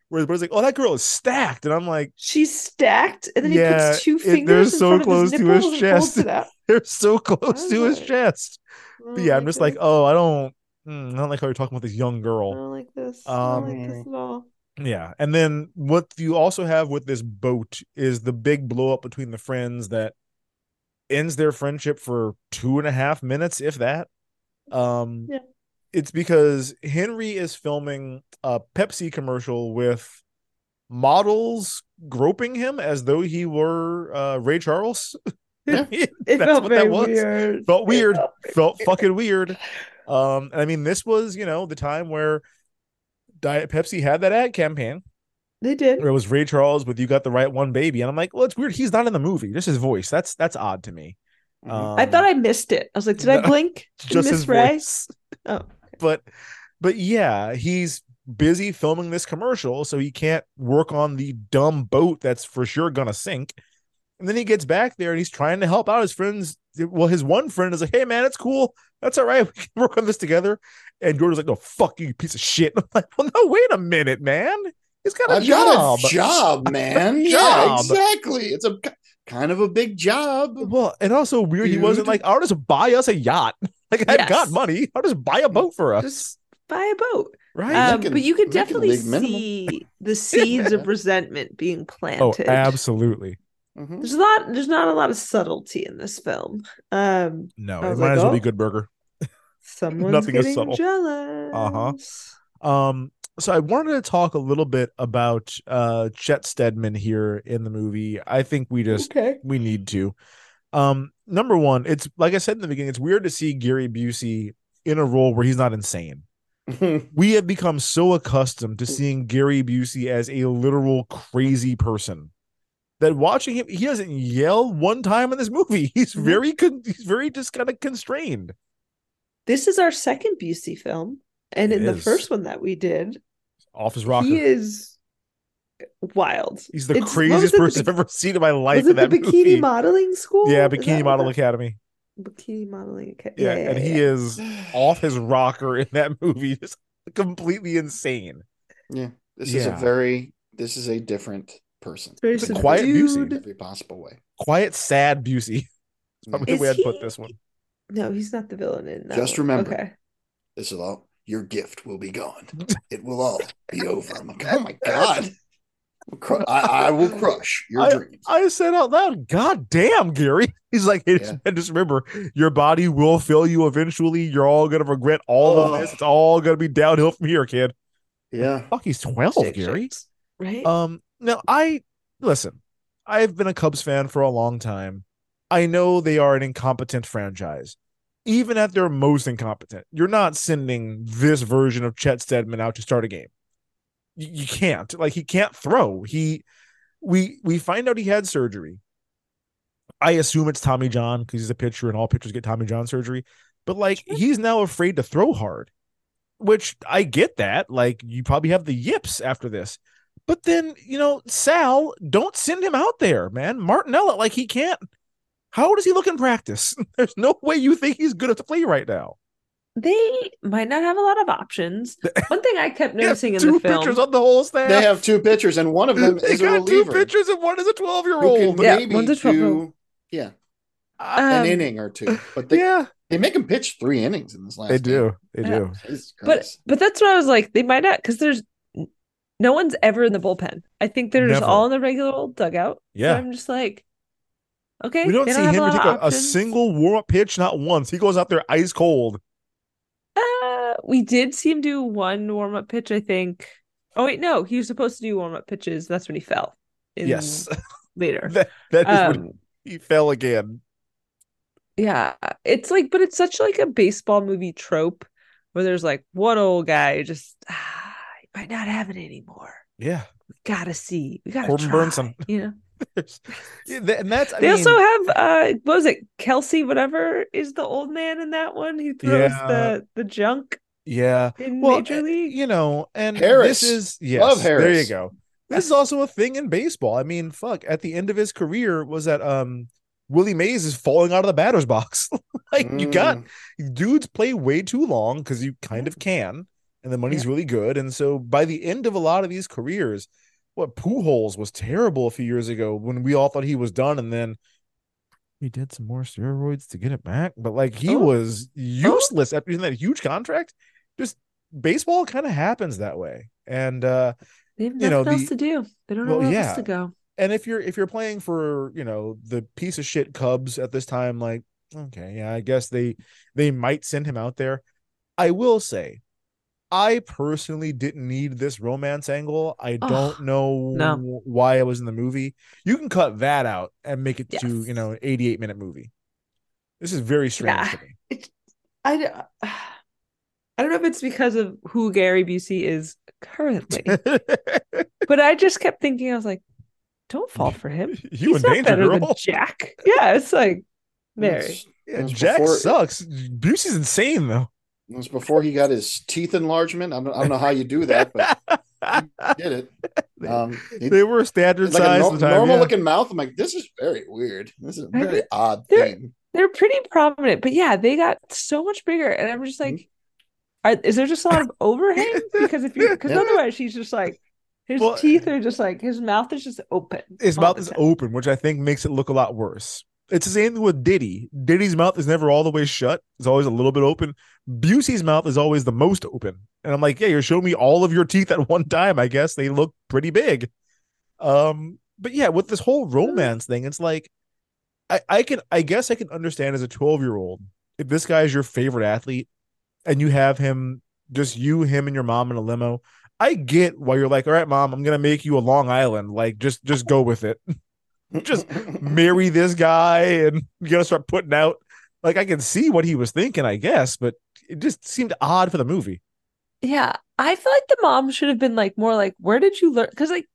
S9: where everybody's like, "Oh, that girl is stacked," and I'm like,
S8: She's stacked, and then
S9: Yeah,
S8: he puts two
S9: it-
S8: fingers.
S9: they're
S8: in
S9: so close
S8: his
S9: to his
S8: nipples and holds
S9: chest.
S8: it (laughs)
S9: "They're so close to his chest."
S8: I
S9: But yeah, I'm just like, "Oh, I don't, mm, I don't like how you're talking about this young
S8: I
S9: girl."
S8: don't like this. I don't like
S9: Um,
S8: this at all.
S9: Yeah, and then what you also have with this boat is the big blow up between the friends that ends their friendship for two and a half minutes, if that. Um,
S8: Yeah.
S9: It's because Henry is filming a Pepsi commercial with models groping him as though he were uh, Ray Charles. (laughs)
S8: It
S9: That's
S8: felt
S9: what that
S8: very
S9: was.
S8: weird.
S9: Felt weird.
S8: felt
S9: Felt
S8: weird.
S9: fucking weird. Um, and I mean, this was you know the time where Diet Pepsi had that ad campaign
S8: They did.
S9: where it was Ray Charles with "You Got the Right One, Baby," and I'm like, well, it's weird. He's not in the movie. Just his voice. That's that's odd to me. Um,
S8: I thought I missed it. I was like, did I (laughs) blink? Did
S9: just
S8: miss
S9: his
S8: Ray?
S9: voice.
S8: Oh,
S9: But but yeah, he's busy filming this commercial, so he can't work on the dumb boat that's for sure gonna sink. And then he gets back there and he's trying to help out his friends. Well, his one friend is like, "Hey, man, it's cool. That's all right. (laughs) We can work on this together." And Jordan's like, "No, fuck you, you piece of shit." (laughs) I'm like, "Well, no, wait a minute, man. He's got a
S10: I've
S9: job."
S10: got a job, (laughs) man. Yeah,
S9: job.
S10: exactly. It's a kind of a big job.
S9: Well, and also weird. He wasn't
S10: Dude.
S9: like, "I'll just buy us a yacht." Like I've got money. I'll just buy a boat for us.
S8: just buy a boat.
S9: right?
S8: Um,
S10: Making-
S8: but you could definitely
S10: league
S8: see (laughs) the seeds of resentment being planted.
S9: oh,
S8: planted.
S9: absolutely.
S10: Mhm.
S8: There's a lot. There's not a lot of subtlety in this film. Um,
S9: No, it might
S8: like,
S9: as well be
S8: oh.
S9: Good Burger. (laughs)
S8: someone's
S9: Nothing is
S8: getting
S9: subtle.
S8: jealous.
S9: Um, so I wanted to talk a little bit about uh Chet Steadman here in the movie. I think we just
S8: Okay.
S9: we need to. Um, number one, it's like I said in the beginning, it's weird to see Gary Busey in a role where he's not insane. (laughs) we have become so accustomed to seeing Gary Busey as a literal crazy person that watching him, he doesn't yell one time in this movie. (laughs) He's
S8: Mhm.
S9: very, con- he's very just kind of constrained.
S8: This is our second Busey film, and
S9: It
S8: in the first one that we did,
S9: Office rocker.
S8: he is wild.
S9: he's the
S8: It's-
S9: craziest
S8: it, the
S9: person I've ever seen in my life
S8: Was
S9: in
S8: it the
S9: that
S8: Bikini
S9: movie.
S8: Modeling School?
S9: yeah, Bikini
S8: what
S9: Model Academy.
S8: Bikini Modeling Academy.
S9: Yeah, and he is off his rocker in that movie, just completely insane.
S10: Yeah, this is a very this is a different person.
S8: Very
S9: It's a quiet
S10: in
S9: Busey.
S10: every possible way.
S9: Quiet, sad Busey. That's probably
S8: Is
S9: the way I'd put this one.
S8: No, he's not the villain in that.
S10: Just
S8: one.
S10: remember.
S8: Okay.
S10: This is all your gift will be gone. (laughs) It will all be over. I'm like, oh my (laughs) god. I'll I, I will (laughs) crush your
S9: I,
S10: dreams.
S9: I said out loud, God damn, Gary. (laughs) He's like, hey,
S10: Yeah.
S9: and (laughs) just remember, your body will fail you eventually. You're all gonna regret all of
S10: Oh.
S9: this. It's all gonna be downhill from here, kid.
S10: yeah.
S9: Fuck, he's 12,
S8: Shake,
S9: Gary.
S8: shakes. Right?
S9: Um, now I listen, I've been a Cubs fan for a long time. I know they are an incompetent franchise. Even at their most incompetent, you're not sending this version of Chet Steadman out to start a game. You, can't. Like he can't throw. He we we find out he had surgery. I assume it's Tommy John because he's a pitcher and all pitchers get Tommy John surgery. But like he's now afraid to throw hard, which I get that. Like you probably have the yips after this. But then, you know, Sal, don't send him out there, man. Martinella, like he can't. How does he look in practice? (laughs) There's no way you think he's good at the play right now.
S8: They might not have a lot of options. (laughs) One thing I kept noticing in the film.
S9: pitchers on the whole staff.
S10: They have two pitchers, and one of them (laughs)
S9: They
S10: is a
S9: got two pitchers and one is a twelve-year-old.
S8: Yeah,
S10: maybe
S8: one's a 12-year-old.
S10: do- yeah. an
S8: Um,
S10: inning or two, but they
S9: yeah,
S10: they make him pitch three innings in this last.
S9: they
S10: game.
S9: do. They do.
S10: Jesus
S8: But but that's what I was like. They might not because there's no one's ever in the bullpen. I think they're just all in the regular old dugout. So
S9: Yeah.
S8: I'm just like, okay.
S9: We don't
S8: they
S9: see
S8: have
S9: him
S8: lot
S9: take a, a single warm up pitch, not once. He goes out there ice cold.
S8: Uh, we did see him do one warm up pitch, I think. Oh wait, no, he was supposed to do warm up pitches. That's when he fell.
S9: Yes, (laughs)
S8: later.
S9: that, that is when
S8: Um,
S9: he fell again.
S8: yeah, it's like, but it's such like a baseball movie trope where there's like one old guy just ah, (sighs) he might not have it anymore.
S9: Yeah,
S8: We gotta see. We gotta
S9: Corbin
S8: try.
S9: Bernsen.
S8: You know.
S9: Yeah, and that's I
S8: they
S9: mean,
S8: also have uh what was it kelsey whatever is the old man in that one who throws
S9: Yeah.
S8: the the junk
S9: yeah.
S8: in
S9: Well,
S8: major league
S9: you know, and
S10: Harris.
S9: this is yes,
S10: Love
S9: There you go. (laughs) This is also a thing in baseball. I mean, fuck. At the end of his career, was that um Willie Mays is falling out of the batter's box. (laughs) like you got
S10: Mm,
S9: dudes play way too long because you kind of can, and the money's really good. And so by the end of a lot of these careers, what Pujols was terrible a few years ago when we all thought he was done, and then he did some more steroids to get it back. But like he
S8: Oh.
S9: was useless after using that huge contract. Just baseball kind of happens that way. And uh
S8: they have
S9: you
S8: nothing
S9: know,
S8: else
S9: the-
S8: to do they don't know
S9: well,
S8: where
S9: yeah.
S8: else to go
S9: and if you're if you're playing for you know the piece of shit Cubs at this time, like okay, yeah, I guess they they might send him out there. I will say, I personally didn't need this romance angle. I
S8: Oh,
S9: don't know
S8: no.
S9: why I was in the movie. You can cut that out and make it to you know an 88 minute movie. This is very strange
S8: Yeah.
S9: to me.
S8: It's- I, d- (sighs) I don't know if it's because of who Gary Busey is currently, (laughs) but I just kept thinking, I was like, don't fall for him. (laughs)
S9: You
S8: He's
S9: in
S8: not
S9: danger,
S8: better than. Jack. Yeah, it's like Mary.
S10: It's-
S9: Yeah, Jack
S10: before-
S9: sucks. Busey's insane though.
S10: It was before he got his teeth enlargement. I don't, I don't know how you do that, but (laughs) he did it. Um, he-
S9: they were standard
S10: like
S9: size.
S10: nor-
S9: at time,
S10: normal
S9: yeah.
S10: looking mouth. I'm like, this is very weird. This is a
S8: I
S10: very
S8: mean,
S10: odd
S8: they're-
S10: thing.
S8: They're pretty prominent, but yeah, they got so much bigger, and I'm just like, are, is there just a lot of overhang? (laughs) Because if you, because
S10: Yeah.
S8: otherwise, he's just like, his
S9: Well,
S8: teeth are just like his mouth is just open.
S9: his mouth is open, which I think makes it look a lot worse. It's the same thing with Diddy. Diddy's mouth is never all the way shut; it's always a little bit open. Busey's mouth is always the most open, and I'm like, yeah, you're showing me all of your teeth at (laughs) one time. I guess they look pretty big. Um, but yeah, with this whole romance thing, it's like, I I can I guess I can understand as a 12 year old if this guy is your favorite athlete, and you have him just you, him, and your mom in a limo. I get why you're like, all right, mom, I'm gonna make you a Long Island. Like, just just go with it. (laughs) just marry this guy and you gotta start putting out like I can see what he was thinking, I guess, but it just seemed odd for the movie.
S8: Yeah, I feel like the mom should have been like more like, where did you learn? Because like,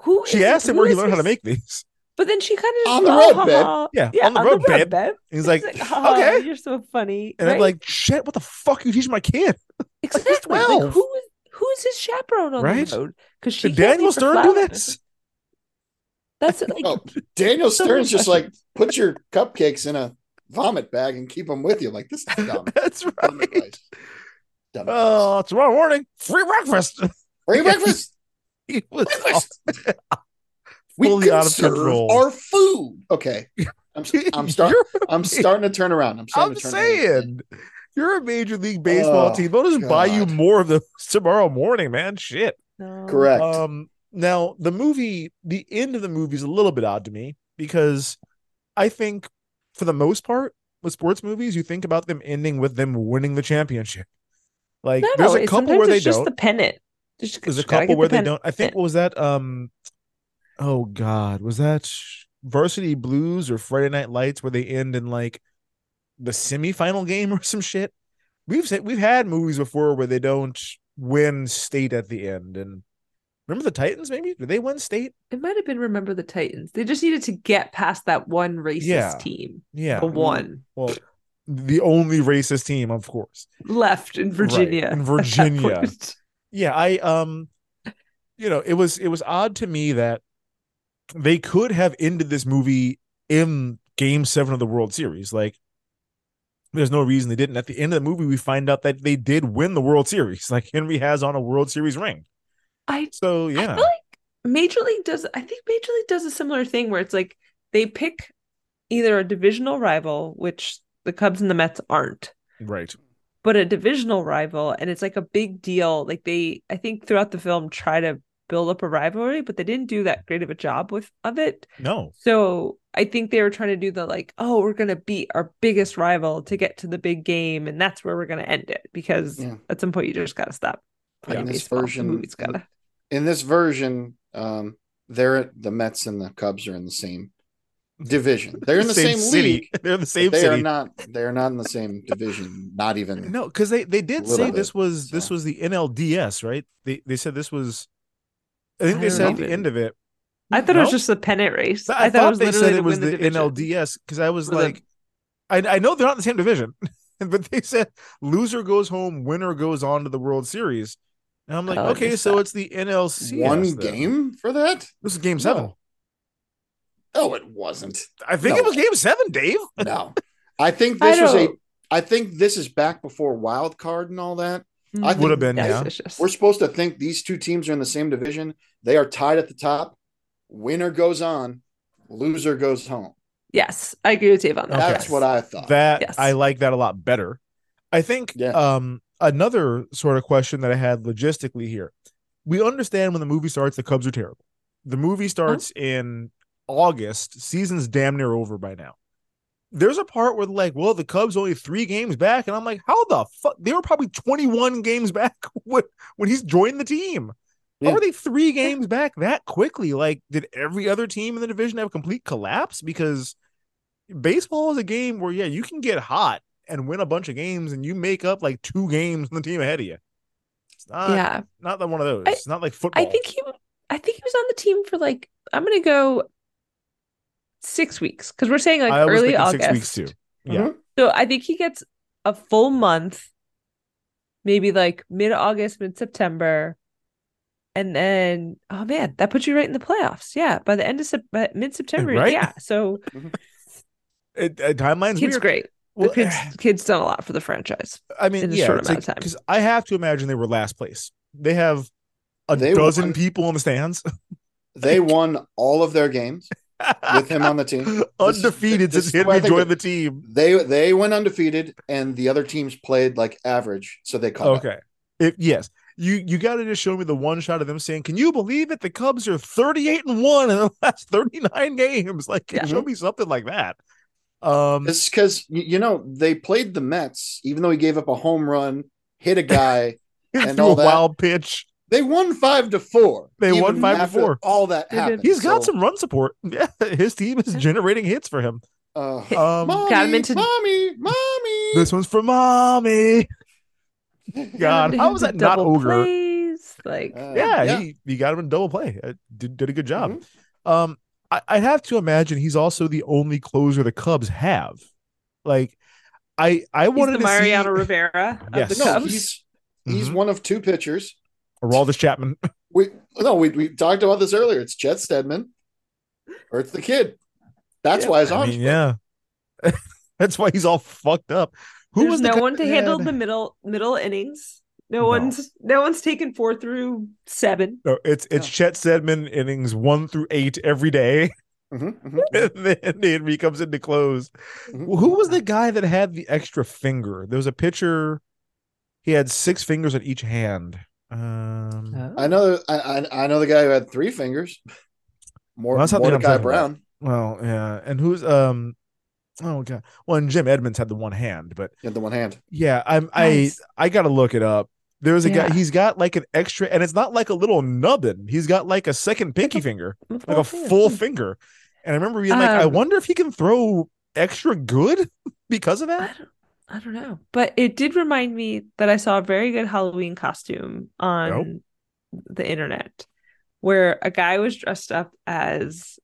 S8: who?
S9: She
S8: is-
S9: asked him where he
S8: is
S9: learned how to make these.
S8: But then she kind of
S10: On the road, babe.
S9: Yeah,
S8: yeah,
S9: on the road, babe.
S8: babe.
S9: He's like,
S8: "Oh,
S9: okay.
S8: you're so funny.
S9: And I'm like, shit, what the fuck are you teaching my kid? (laughs)
S8: exactly. Like,
S9: 12.
S8: who is who is his chaperone on
S9: Right?
S8: the road? Because she
S9: Did Daniel Stern do this?
S8: That's (laughs) like,
S10: Oh, Daniel (laughs) Stern's just like, put your cupcakes in a vomit bag and keep them with you. Like, this is dumb. (laughs)
S9: That's
S10: dumb
S9: right.
S10: advice. Dumb advice.
S9: Oh, tomorrow morning, free breakfast.
S10: Free breakfast.
S9: he was
S10: Breakfast. We
S9: fully out of
S10: serve
S9: control.
S10: our food. Okay, I'm, I'm starting. I'm starting to turn around. I'm starting
S9: I'm
S10: to turn around.
S9: saying, you're a major league baseball
S10: Oh,
S9: team. They'll just buy you more of those tomorrow morning, man. Shit.
S8: no.
S10: Correct.
S9: Um, now the movie, the end of the movie is a little bit odd to me because I think for the most part with sports movies, you think about them ending with them winning the championship. Like
S8: No,
S9: there's a couple where they
S8: just
S9: don't.
S8: the pennant. Just,
S9: There's a couple where
S8: the
S9: they don't. I think what was that? Um, oh God, was that Varsity Blues or Friday Night Lights where they end in like the semifinal game or (laughs) some shit? We've said we've had movies before where they don't win state at the end. And remember the Titans? Maybe did they win state?
S8: It might have been Remember the Titans. They just needed to get past that one racist
S9: Yeah.
S8: team.
S9: Yeah,
S8: The one
S9: well, the only racist team, of course.
S8: left in Virginia.
S9: in (laughs) Virginia. yeah i um you know it was it was odd to me that they could have ended this movie in game seven of the world series like there's no reason they didn't at the end of the movie we find out that they did win the world series (laughs) like henry has on a world series ring
S8: I
S9: so
S8: I
S9: yeah
S8: feel like Major League does. I think Major League does a similar thing where it's like they pick either a divisional rival, which the Cubs and the Mets aren't,
S9: Right.
S8: but a divisional rival, and it's like a big deal. Like they, I think throughout the film, try to build up a rivalry, but they didn't do that great of a job with of it.
S9: No.
S8: So I think they were trying to do the like, oh, we're gonna beat our biggest rival to get to the big game, and that's where we're gonna end it because
S10: Yeah.
S8: at some point you just gotta stop.
S10: In
S8: playing
S10: this
S8: baseball. The
S10: version,
S8: movie's gotta.
S10: In this version, um, they're the Mets and the Cubs are in the same division. They're in the same,
S9: city.
S10: league. (laughs)
S9: They're in the same
S10: they
S9: city.
S10: are not. They are not in the same division. Not even.
S9: No, because they they did
S10: Little
S9: say
S10: bit,
S9: this was this was the NLDS, right? They they said this was. I think
S8: I
S9: they said at the
S8: even-
S9: end of it.
S8: I thought it was just the pennant race.
S9: I,
S8: I,
S9: thought,
S8: thought, it was
S9: they said it was the,
S8: the.
S9: NLDS because I was
S8: For the-
S9: like, I I know they're not in the same division, (laughs) but they said loser goes home, winner goes on to the World Series, and I'm like,
S8: Oh,
S9: okay, so it's the NLCS.
S10: one
S9: then.
S10: game for that?
S9: This is Game
S10: No.
S9: Seven.
S10: Oh, it wasn't.
S9: I think
S10: No.
S9: it was Game Seven, Dave.
S10: No, I think (laughs)
S8: I
S10: this was a. think this is back before wild card and all that. I
S9: Would have been, yeah.
S8: just-
S10: We're supposed to think these two teams are in the same division. They are tied at the top. Winner goes on, loser goes home.
S8: yes, I agree with Dave on that.
S10: That's
S8: yes.
S10: what I thought.
S9: That
S8: Yes.
S9: I like that a lot better. I think
S10: Yeah.
S9: um another sort of question that I had logistically here. We understand when the movie starts, the Cubs are terrible. The movie uh-huh. starts in August. Season's damn near over by now. There's a part where like, well, the Cubs only three games back, and I'm like, how the fuck? They were probably 21 games back (laughs) when when he's joined the team. How
S10: Yeah.
S9: are they three games back that quickly? Like, did every other team in the division have a complete collapse? Because baseball is a game where yeah, you can get hot and win a bunch of games, and you make up like two games from the team ahead of you. It's not
S8: yeah,
S9: not that one of those.
S8: I-
S9: it's not like football.
S8: I think he. I think he was on the team for like I'm gonna go six weeks because we're saying like
S9: I
S8: early August.
S9: six weeks too. Yeah,
S10: Mhm.
S8: So I think he gets a full month, maybe like mid August, mid September. And then, oh man, that puts you right in the playoffs. Yeah, by the end of Sep- mid September.
S9: Right?
S8: Yeah, so
S9: it, it, timeline's
S8: kid's
S9: weird.
S8: great.
S9: Well,
S8: the kid's (sighs) kid's done a lot for the franchise.
S9: I mean,
S8: in a
S9: yeah,
S8: short
S9: it's
S8: amount of time.
S9: because I have to imagine they were last place. They have a
S10: They
S9: dozen
S10: won.
S9: people in the stands, (laughs)
S10: They won all of their games with him on the team. (laughs)
S9: Undefeated
S10: this
S9: since
S10: is why I
S9: Henry joined the team.
S10: They they went undefeated, and the other teams played like average, so they caught up.
S9: Okay. If yes, you you got to just show me the one shot of them saying, "Can you believe it? The Cubs are 38 and 1 in the (laughs) last 39 games." Like
S8: Yeah.
S9: show me something like that. Um
S10: It's because you know they played the Mets, even though he gave up a home run, hit a guy. (laughs) and all
S9: a
S10: that.
S9: wild pitch.
S10: they won five to four.
S9: They won five to four.
S10: All that happened.
S9: He's got
S10: So,
S9: some run support. (laughs) Yeah, his team is generating hits for him.
S10: Uh,
S9: Um
S10: mommy,
S8: Got him into-
S10: mommy, mommy.
S9: this one's for mommy. (laughs) God,
S8: Got
S9: how
S8: him
S9: was
S8: to
S9: that not
S8: double
S9: ogre?
S8: plays, Like,
S10: Uh,
S9: yeah,
S10: yeah.
S9: he he got him in double play. Uh, did did a good job.
S10: Mhm.
S9: Um, I, I have to imagine he's also the only closer the Cubs have. Like, I I
S8: he's
S9: wanted
S8: the
S9: to
S8: Mariano
S9: see
S8: Rivera of
S9: Yes.
S8: the
S10: No,
S8: Cubs.
S10: he's he's
S9: Mhm.
S10: one of two pitchers.
S9: Or Aroldis Chapman.
S10: We no, we, we talked about this earlier. It's Chet Steadman, or it's the kid. That's
S8: Yeah,
S10: why his
S9: I mean, yeah, (laughs) that's why he's all fucked up. Who
S8: There's
S9: was the
S8: no
S9: guy
S8: one to handle
S9: had-
S8: the middle middle innings. No,
S9: No.
S8: one's no one's taken four through seven.
S9: No, it's it's Chet Steadman innings one through eight every day,
S10: Mhm, mhm, (laughs)
S9: and then Henry comes in to close.
S10: mhm.
S9: Who was the guy that had the extra finger? There was a pitcher. He had six fingers on each hand. Um,
S10: I know. I, I I know the guy who had three fingers. More
S9: Well, that's one I'm
S10: Mordecai
S9: talking about.
S10: Brown.
S9: well, yeah, and who's um, oh god, well, and Jim Edmonds had the one hand, but
S10: He had the one hand.
S9: yeah, I'm
S8: Nice.
S9: I I gotta look it up. There's a guy. He's got like an extra, and it's not like a little nubbin. He's got like a second pinky finger, like a full finger. And I remember being like, I
S8: Um,
S9: wonder if he can throw extra good (laughs) because of
S8: I
S9: that.
S8: don't, I don't know, but it did remind me that I saw a very good Halloween costume on the internet where a guy was dressed up as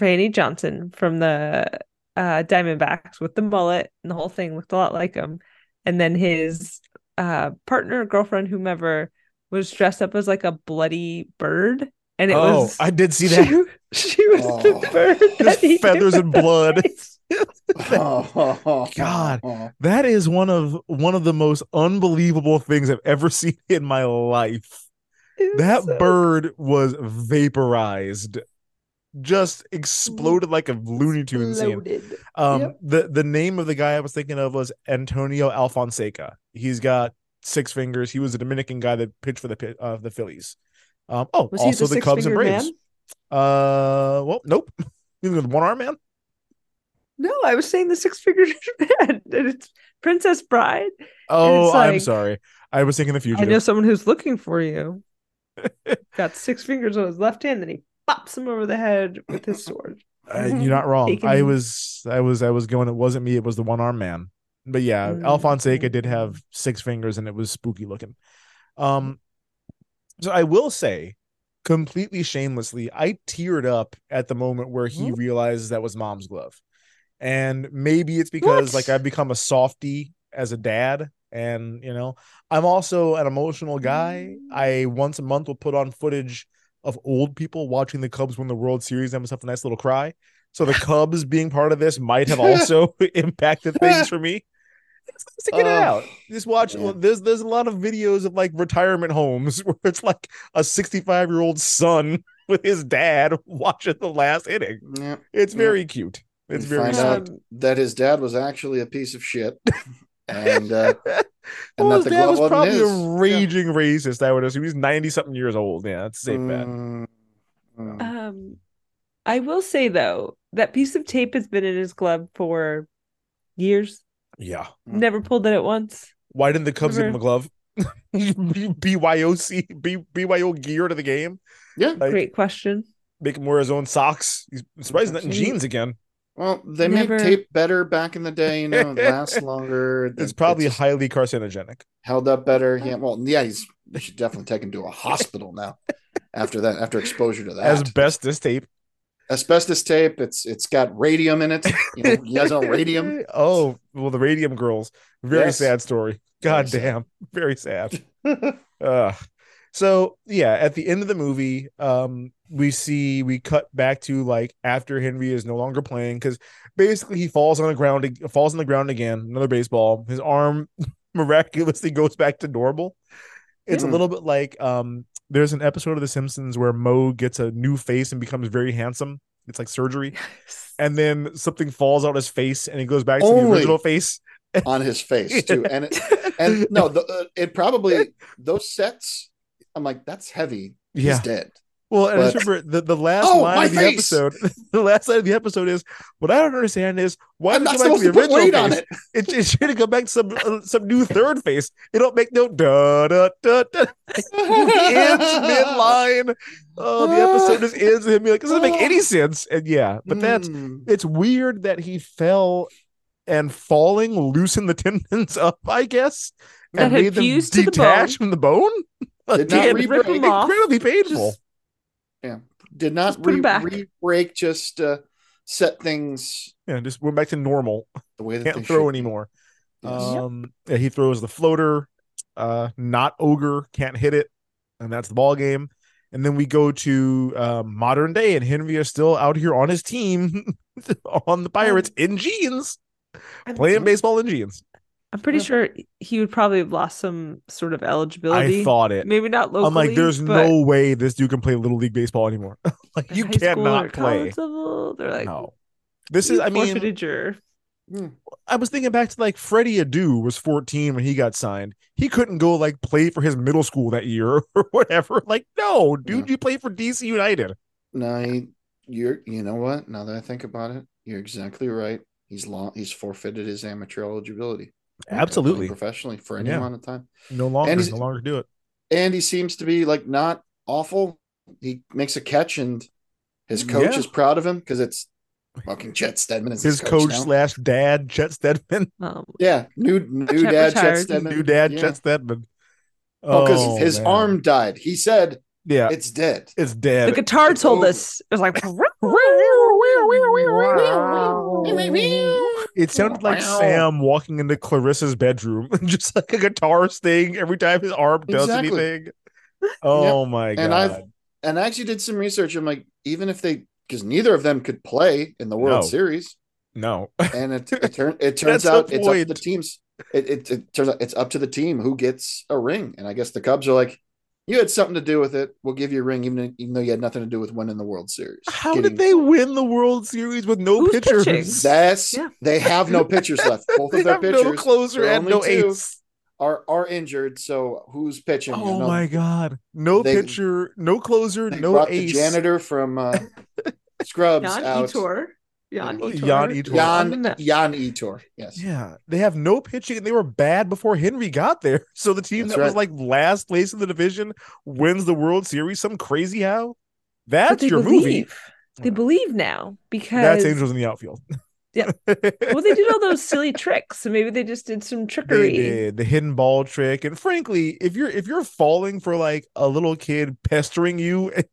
S8: Randy Johnson from the uh, Diamondbacks with the mullet, and the whole thing looked a lot like him. And then his uh, partner, girlfriend, whomever, was dressed up as like a bloody bird, and it
S9: oh,
S8: was
S9: I did see that.
S8: She, she was
S10: Oh.
S8: the bird (laughs) that
S9: Just feathers and blood. (laughs)
S8: face. (laughs)
S9: God. That is one of one of the most unbelievable things I've ever seen in my life. That
S8: so
S9: bird was vaporized. Just exploded like a Looney Tune scene. Um,
S8: Yep.
S9: the the name of the guy I was thinking of was Antonio Alfonseca. He's got six fingers. He was a Dominican guy that pitched for the uh, the Phillies. Um, oh,
S8: Was
S9: also
S8: the
S9: the Cubs and Braves.
S8: man?
S9: Uh, well, nope. (laughs) He's with one arm man.
S8: No, I was saying the six figure (laughs) man. It's Princess Bride.
S9: Oh,
S8: it's
S9: I'm sorry. I was thinking the future.
S8: I know someone who's looking for you. (laughs) Got six fingers on his left hand, then he pops him over the head with his sword. (laughs)
S9: Uh, you're not (laughs) wrong.
S8: Taken-
S9: I was, I was, I was going. It wasn't me. It was the one arm man. But yeah,
S8: Mm.
S9: Alfonseca did have six fingers, and it was spooky looking. Um, so I will say, completely shamelessly, I teared up at the moment where he
S8: Mhm.
S9: realizes that was mom's glove, and maybe it's because
S8: What?
S9: like I've become a softie as a dad, and you know I'm also an emotional guy. I once a month will put on footage of old people watching the Cubs win the World Series and myself a nice little cry. So the Cubs being part of this might have also (laughs) (laughs) impacted things for me. It's nice get it
S10: Oh,
S9: out. Just watch.
S10: yeah.
S9: There's there's a lot of videos of like retirement homes (laughs) where it's like a 65 year old son with his dad watching the last inning.
S10: Yeah.
S9: It's
S10: Yeah.
S9: very cute. It's
S10: You
S9: very
S10: find
S9: sweet.
S10: out that his dad was actually a piece of shit, and uh, and
S9: well,
S10: that the
S9: dad
S10: glove
S9: was probably
S10: his.
S9: a raging racist. I would assume he's 90 something years old. Yeah, that's a safe bet.
S10: Mm, mm.
S8: Um, I will say though, that piece of tape has been in his glove for years.
S9: Yeah.
S8: Never pulled it at once.
S9: Why didn't the Cubs give him a glove? BYOC, (laughs) B, BYO gear to the game.
S10: Yeah.
S9: Like,
S8: Great question.
S9: make him wear his own socks. He's I'm surprised he's not in jeans again.
S10: Well, they
S8: Never-
S10: made tape better back in the day. You know, (laughs) it lasts longer.
S9: It's probably
S10: it's
S9: highly carcinogenic.
S10: held up better. Yeah. Well, yeah. He's. You should definitely take him to a hospital now. After that, after exposure to that, (laughs)
S9: Asbestos tape.
S10: asbestos tape. It's it's got radium in it. You, know, you guys know (laughs) radium.
S9: Oh, well, the radium girls. Very
S10: Yes.
S9: sad story. God
S10: Very sad.
S9: damn. Very sad. uh, so yeah, at the end of the movie, um, we see we cut back to like after Henry is no longer playing because basically he falls on the ground, falls on the ground again. Another baseball. His arm (laughs) miraculously goes back to normal. It's a
S10: Hmm.
S9: little bit like um, there's an episode of The Simpsons where Moe gets a new face and becomes very handsome. It's like surgery, and then something falls out his face and he goes back to the original face.
S10: on his face too, and it, (laughs) and no, the, uh, it probably those sets. I'm like, that's heavy. He's
S9: Yeah.
S10: dead.
S9: Well, and
S10: But-
S9: just remember the, the last
S10: Oh,
S9: line of the
S10: face!
S9: episode. (laughs) The last line of the episode is what I don't understand is why
S10: I'm
S9: did
S10: not
S9: it go back
S10: supposed
S9: to
S10: to
S9: the
S10: put weight
S9: original
S10: on
S9: face?
S10: it. (laughs)
S9: It, it should have come back to some uh, some new third face. It don't make no da da da da. (laughs) He ends mid line. Oh, the episode just ends with him being like, this doesn't make any (sighs) sense. And yeah, but that's
S10: Mm.
S9: it's weird that he fell and falling loosened the tendons up, I guess,
S8: That
S9: and
S8: had
S9: made them
S8: fused to the
S9: detach from the bone. (laughs)
S10: Did not re-break.
S8: Rip 'em off.
S9: incredibly painful.
S8: Just-
S10: did not
S8: Just
S10: re- re-break. Just uh, set things
S9: yeah, just went back to normal.
S10: the way that
S9: Can't
S10: they
S9: throw
S10: should
S9: anymore.
S10: Yes.
S9: Um, yeah, he throws the floater. Uh, not ogre can't hit it, and that's the ball game. And then we go to um, modern day, and Henry is still out here on his team (laughs) on the Pirates in jeans, playing baseball in jeans.
S8: I'm pretty
S10: Yeah.
S8: sure he would probably have lost some sort of eligibility.
S9: I thought it.
S8: Maybe not locally.
S9: I'm like, there's
S8: but
S9: no way this dude can play little league baseball anymore. (laughs) like,
S8: at
S9: you
S8: high school or
S9: cannot play.
S8: college level, they're like,
S9: No, this is. I mean,
S8: forfeited your hmm.
S9: I was thinking back to like Freddy Adu was 14 when he got signed. He couldn't go like play for his middle school that year (laughs) or whatever. Like, no, dude,
S10: Yeah.
S9: you play for DC United.
S10: No, he, you're. You know what? Now that I think about it, you're exactly right. He's long. He's forfeited his amateur eligibility.
S9: Absolutely.
S10: Professionally for any
S9: Yeah.
S10: amount of time,
S9: No longer,
S10: And
S9: no longer do it.
S10: and he seems to be like not awful. He makes a catch, and his coach
S9: Yeah.
S10: is proud of him because it's fucking Chet Steadman. Is
S9: His coach
S10: now.
S9: slash dad, Chet Steadman,
S8: um, (laughs)
S10: Yeah, new (laughs) new
S8: Chet
S10: dad Chet. Steadman.
S9: new dad,
S10: yeah.
S9: Chet Steadman.
S10: Oh, because his
S9: man.
S10: arm died. He said
S9: yeah,
S10: it's dead.
S9: it's dead.
S8: the guitar
S10: it's
S8: told
S10: over.
S8: us it was like (laughs)
S9: It sounded like
S10: Wow.
S9: Sam walking into Clarissa's bedroom, (laughs) just like a guitar sting every time his arm does
S10: Exactly.
S9: anything. (laughs) Oh my god!
S10: And I've and I actually did some research. I'm like, even if they because neither of them could play in the World
S9: No.
S10: Series,
S9: no, (laughs)
S10: and it it, turn, it turns out it's up to the teams. It, it it turns out it's up to the team who gets a ring, and I guess the Cubs are like, You had something to do with it. We'll give you a ring, even even though you had nothing to do with winning the World Series.
S9: How
S10: Getting-
S9: did they win the World Series with no
S8: Who's
S9: pitchers?
S8: pitching?
S10: That's
S8: Yeah.
S10: they have no pitchers left. (laughs) Both
S9: They
S10: of their
S9: have
S10: pitchers
S9: no closer
S10: are
S9: and no
S10: two,
S9: ace.
S10: are are injured. So who's pitching?
S9: Oh
S10: You know,
S9: my god! No
S10: They-
S9: pitcher, no closer,
S10: They
S9: no
S10: brought
S9: ace.
S10: the janitor from uh, (laughs) Scrubs
S8: Jan
S10: out.
S8: Etor. Jan Etor.
S9: Jan Etor.
S10: Jan Jan Etor. Yes.
S9: Yeah, they have no pitching, and they were bad before Henry got there. (laughs) So the team
S10: That's
S9: that was like last place in the division wins the World Series. Some crazy how? That's your
S8: believe.
S9: movie.
S8: They believe now because
S9: That's Angels in the Outfield. (laughs)
S8: Yeah. well, they did all those silly tricks, so maybe they just did some
S9: they
S8: trickery.
S9: did the hidden ball trick, and frankly, if you're if you're falling for like a little kid pestering you, (laughs) and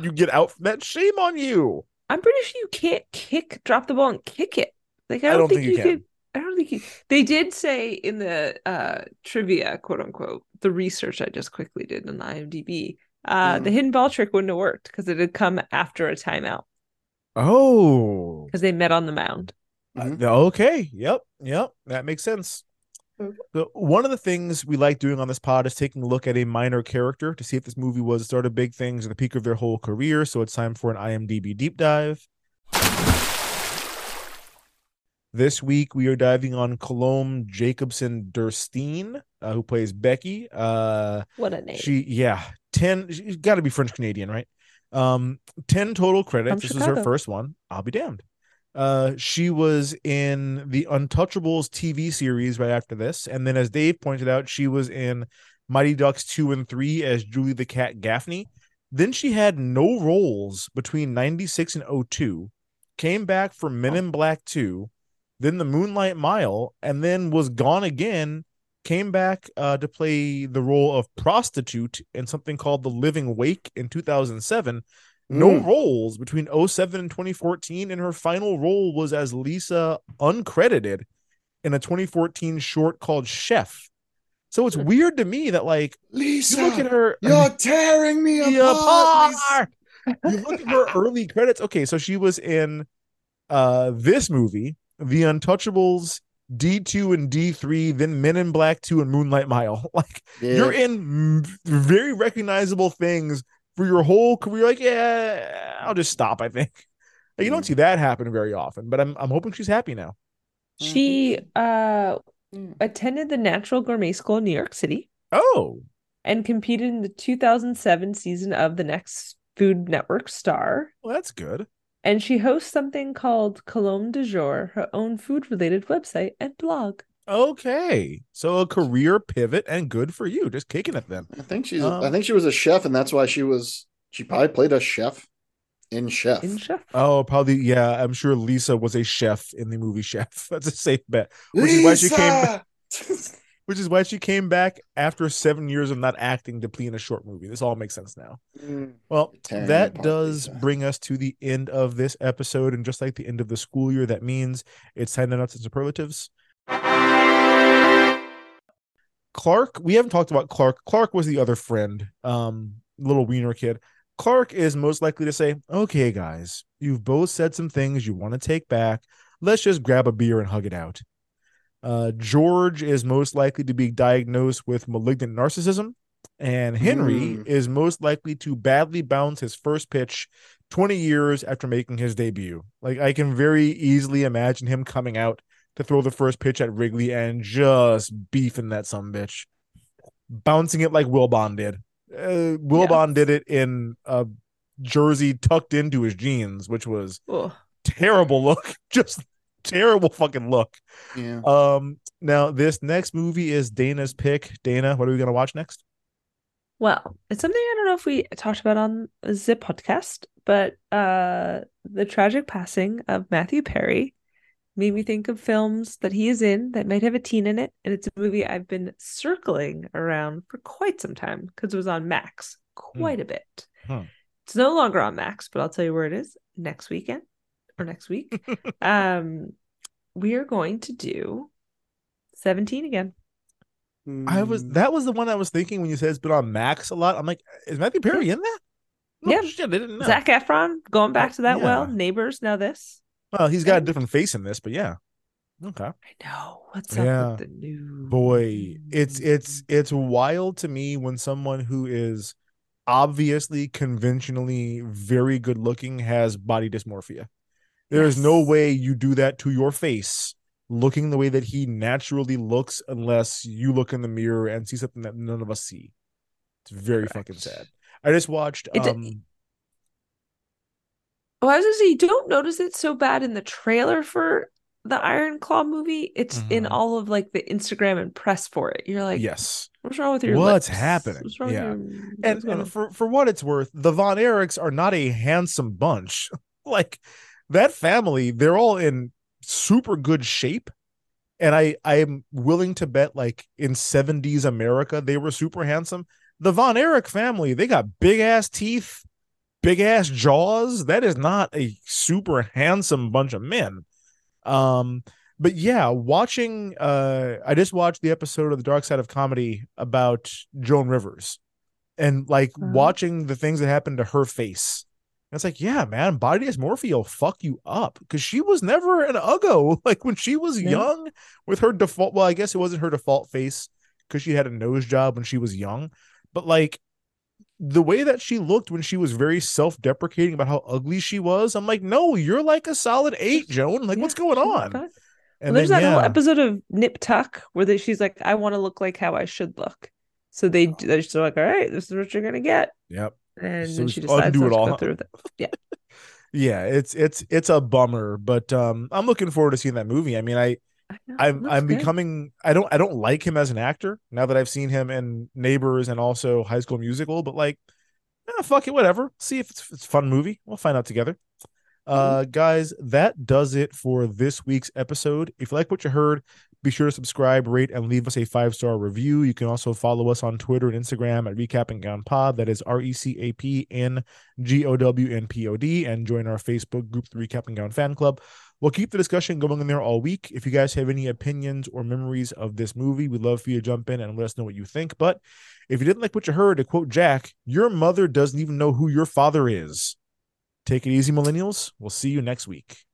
S9: you get out. That shame on you.
S8: I'm pretty sure you can't kick, drop the ball and kick it. Like I
S9: I
S8: don't,
S9: don't
S8: think,
S9: think
S8: you
S9: you can.
S8: could. I don't think you. They did say in the uh trivia, quote unquote, the research I just quickly did on IMDb, uh,
S9: Mm.
S8: the hidden ball trick wouldn't have worked because it had come after a timeout
S9: Oh,
S8: because they met on the mound.
S10: Mhm.
S9: Okay. Yep. Yep. That makes sense. So one of the things we like doing on this pod is taking a look at a minor character to see if this movie was the start of big things at the peak of their whole career. So it's time for an IMDb deep dive. This week we are diving on Colombe Jacobsen Derstine, uh, who plays Becky. Uh,
S8: What a name!
S9: she, yeah, ten. She's got to be French Canadian, right? Um, ten total credits.
S8: From
S9: this was her first one. I'll be damned. Uh, she was in the Untouchables TV series right after this, and then as Dave pointed out, she was in Mighty Ducks two and three as Julie the Cat Gaffney. Then she had no roles between ninety six and 02, Came back for Men in Black two, then the Moonlight Mile, and then was gone again came back uh, to play the role of prostitute in something called The Living Wake in 2007. No
S10: Mm.
S9: roles between 07 and 2014, and her final role was as Lisa, uncredited, in a 2014 short called Chef. So it's weird to me that, like,
S10: Lisa,
S9: you look at her.
S10: you're tearing me apart.
S9: Apart. (laughs) you look at her early credits. Okay, so she was in uh this movie, The Untouchables, D2 and D3, then Men in Black 2 and Moonlight Mile. (laughs) Like
S10: Yeah.
S9: you're in very recognizable things for your whole career. Like, yeah, I'll just stop, I think. Like, you don't
S10: Mm.
S9: see that happen very often, but I'm I'm hoping she's happy now.
S8: She uh
S10: Mm.
S8: attended the Natural Gourmet School in New York City
S9: Oh,
S8: and competed in the 2007 season of the Next Food Network Star.
S9: well, that's good.
S8: And she hosts something called Colombe du Jour, her own food related website and blog.
S9: Okay. So a career pivot and good for you. Just kicking it then.
S10: I think she's.
S9: Um,
S10: I think she was a chef, and that's why she was. She probably played a chef in Chef.
S8: In chef.
S9: Oh, probably yeah. I'm sure Lisa was a chef in the movie Chef. (laughs) That's a safe bet. Which is why she came.
S10: Lisa!
S9: Which is why she came back after seven years of not acting to play in a short movie. This all makes sense now.
S10: Mm.
S9: Well, that does
S10: Lisa.
S9: bring us to the end of this episode, and just like the end of the school year, that means it's time to nuts and superlatives. Clark, we haven't talked about Clark. Clark was the other friend, um, little wiener kid. Clark is most likely to say, "Okay, guys, you've both said some things you want to take back. Let's just grab a beer and hug it out." Uh, George is most likely to be diagnosed with malignant narcissism, and Henry
S10: Mm.
S9: is most likely to badly bounce his first pitch 20 years after making his debut. Like I can very easily imagine him coming out to throw the first pitch at Wrigley and just beefing that some bitch, bouncing it like Wilbon did. Uh, Wilbon
S8: Yes.
S9: did it in a jersey tucked into his jeans, which was
S8: Oh,
S9: terrible look, (laughs) just terrible fucking look.
S10: Yeah.
S9: Um, now this next movie is Dana's pick. Dana, what are we gonna watch next?
S8: well, it's something I don't know if we talked about on the Zip podcast, but uh the tragic passing of Matthew Perry made me think of films that he is in that might have a teen in it. And it's a movie I've been circling around for quite some time because it was on Max quite a bit.
S9: Hmm.
S8: It's no longer on Max, but I'll tell you where it is next weekend or next week. (laughs) um, we are going to do 17 again.
S9: I was
S10: Mm.
S9: that was the one I was thinking when you said it's been on Max a lot. I'm like, is Matthew Perry in that? No,
S8: Yeah.
S9: shit, I didn't know.
S8: Zac Efron going back to that well. Neighbors, now this.
S9: Well, he's got a different face in this, but yeah. Okay.
S8: I know. What's up
S9: Yeah.
S8: with the new
S9: Boy, it's it's it's wild to me when someone who is obviously conventionally very good looking has body dysmorphia. There is no way you do that to your face looking the way that he naturally looks unless you look in the mirror and see something that none of us see. It's very fucking sad. I just watched um
S8: Oh, I was gonna say you don't notice it so bad in the trailer for the Iron Claw movie. It's in
S9: Mhm.
S8: all of like the Instagram and press for it. You're like,
S9: yes.
S8: what's wrong with your
S9: What's
S8: lips?
S9: happening?
S8: What's wrong
S9: Yeah.
S8: with your
S9: and, and for for what it's worth, the Von Erichs are not a handsome bunch. (laughs) like that family, they're all in super good shape. And I I am willing to bet like in 70s America, they were super handsome. The Von Erich family, they got big ass teeth, big ass jaws. That is not a super handsome bunch of men. Um, but yeah, watching uh I just watched the episode of the Dark Side of Comedy about Joan Rivers and like
S8: Uh-huh.
S9: watching the things that happened to her face. And it's like, yeah, man, body dysmorphia will fuck you up because she was never an uggo. (laughs) Like when she was
S8: Yeah.
S9: young with her default, well, I guess it wasn't her default face because she had a nose job when she was young, but like the way that she looked when she was very self-deprecating about how ugly she was, I'm like, no, you're like a solid eight, Joan. Like,
S8: Yeah,
S9: what's going on?
S8: fine.
S9: And
S8: Well, there's
S9: then,
S8: that whole episode of Nip Tuck where they, she's like, I want to look like how I should look. So they they're just like, all right, this is what you're gonna get,
S9: Yep.
S8: and
S9: So
S8: she decides
S9: undo it all.
S8: go through. Yeah, (laughs)
S9: Yeah, it's it's it's a bummer, but um I'm looking forward to seeing that movie. I mean, I I'm I'm
S8: good.
S9: becoming I don't I don't like him as an actor now that I've seen him in Neighbors and also High School Musical, but like eh, fuck it, whatever. See if it's, it's a fun movie. We'll find out together. Uh guys, that does it for this week's episode. If you like what you heard, be sure to subscribe, rate, and leave us a five-star review. You can also follow us on Twitter and Instagram at Recap and Gown Pod. That is R-E-C-A-P N G-O-W-N-P-O-D, and join our Facebook group, the Recap and Gown Fan Club. We'll keep the discussion going in there all week. If you guys have any opinions or memories of this movie, we'd love for you to jump in and let us know what you think. But if you didn't like what you heard, to quote Jack, your mother doesn't even know who your father is. Take it easy, millennials. We'll see you next week.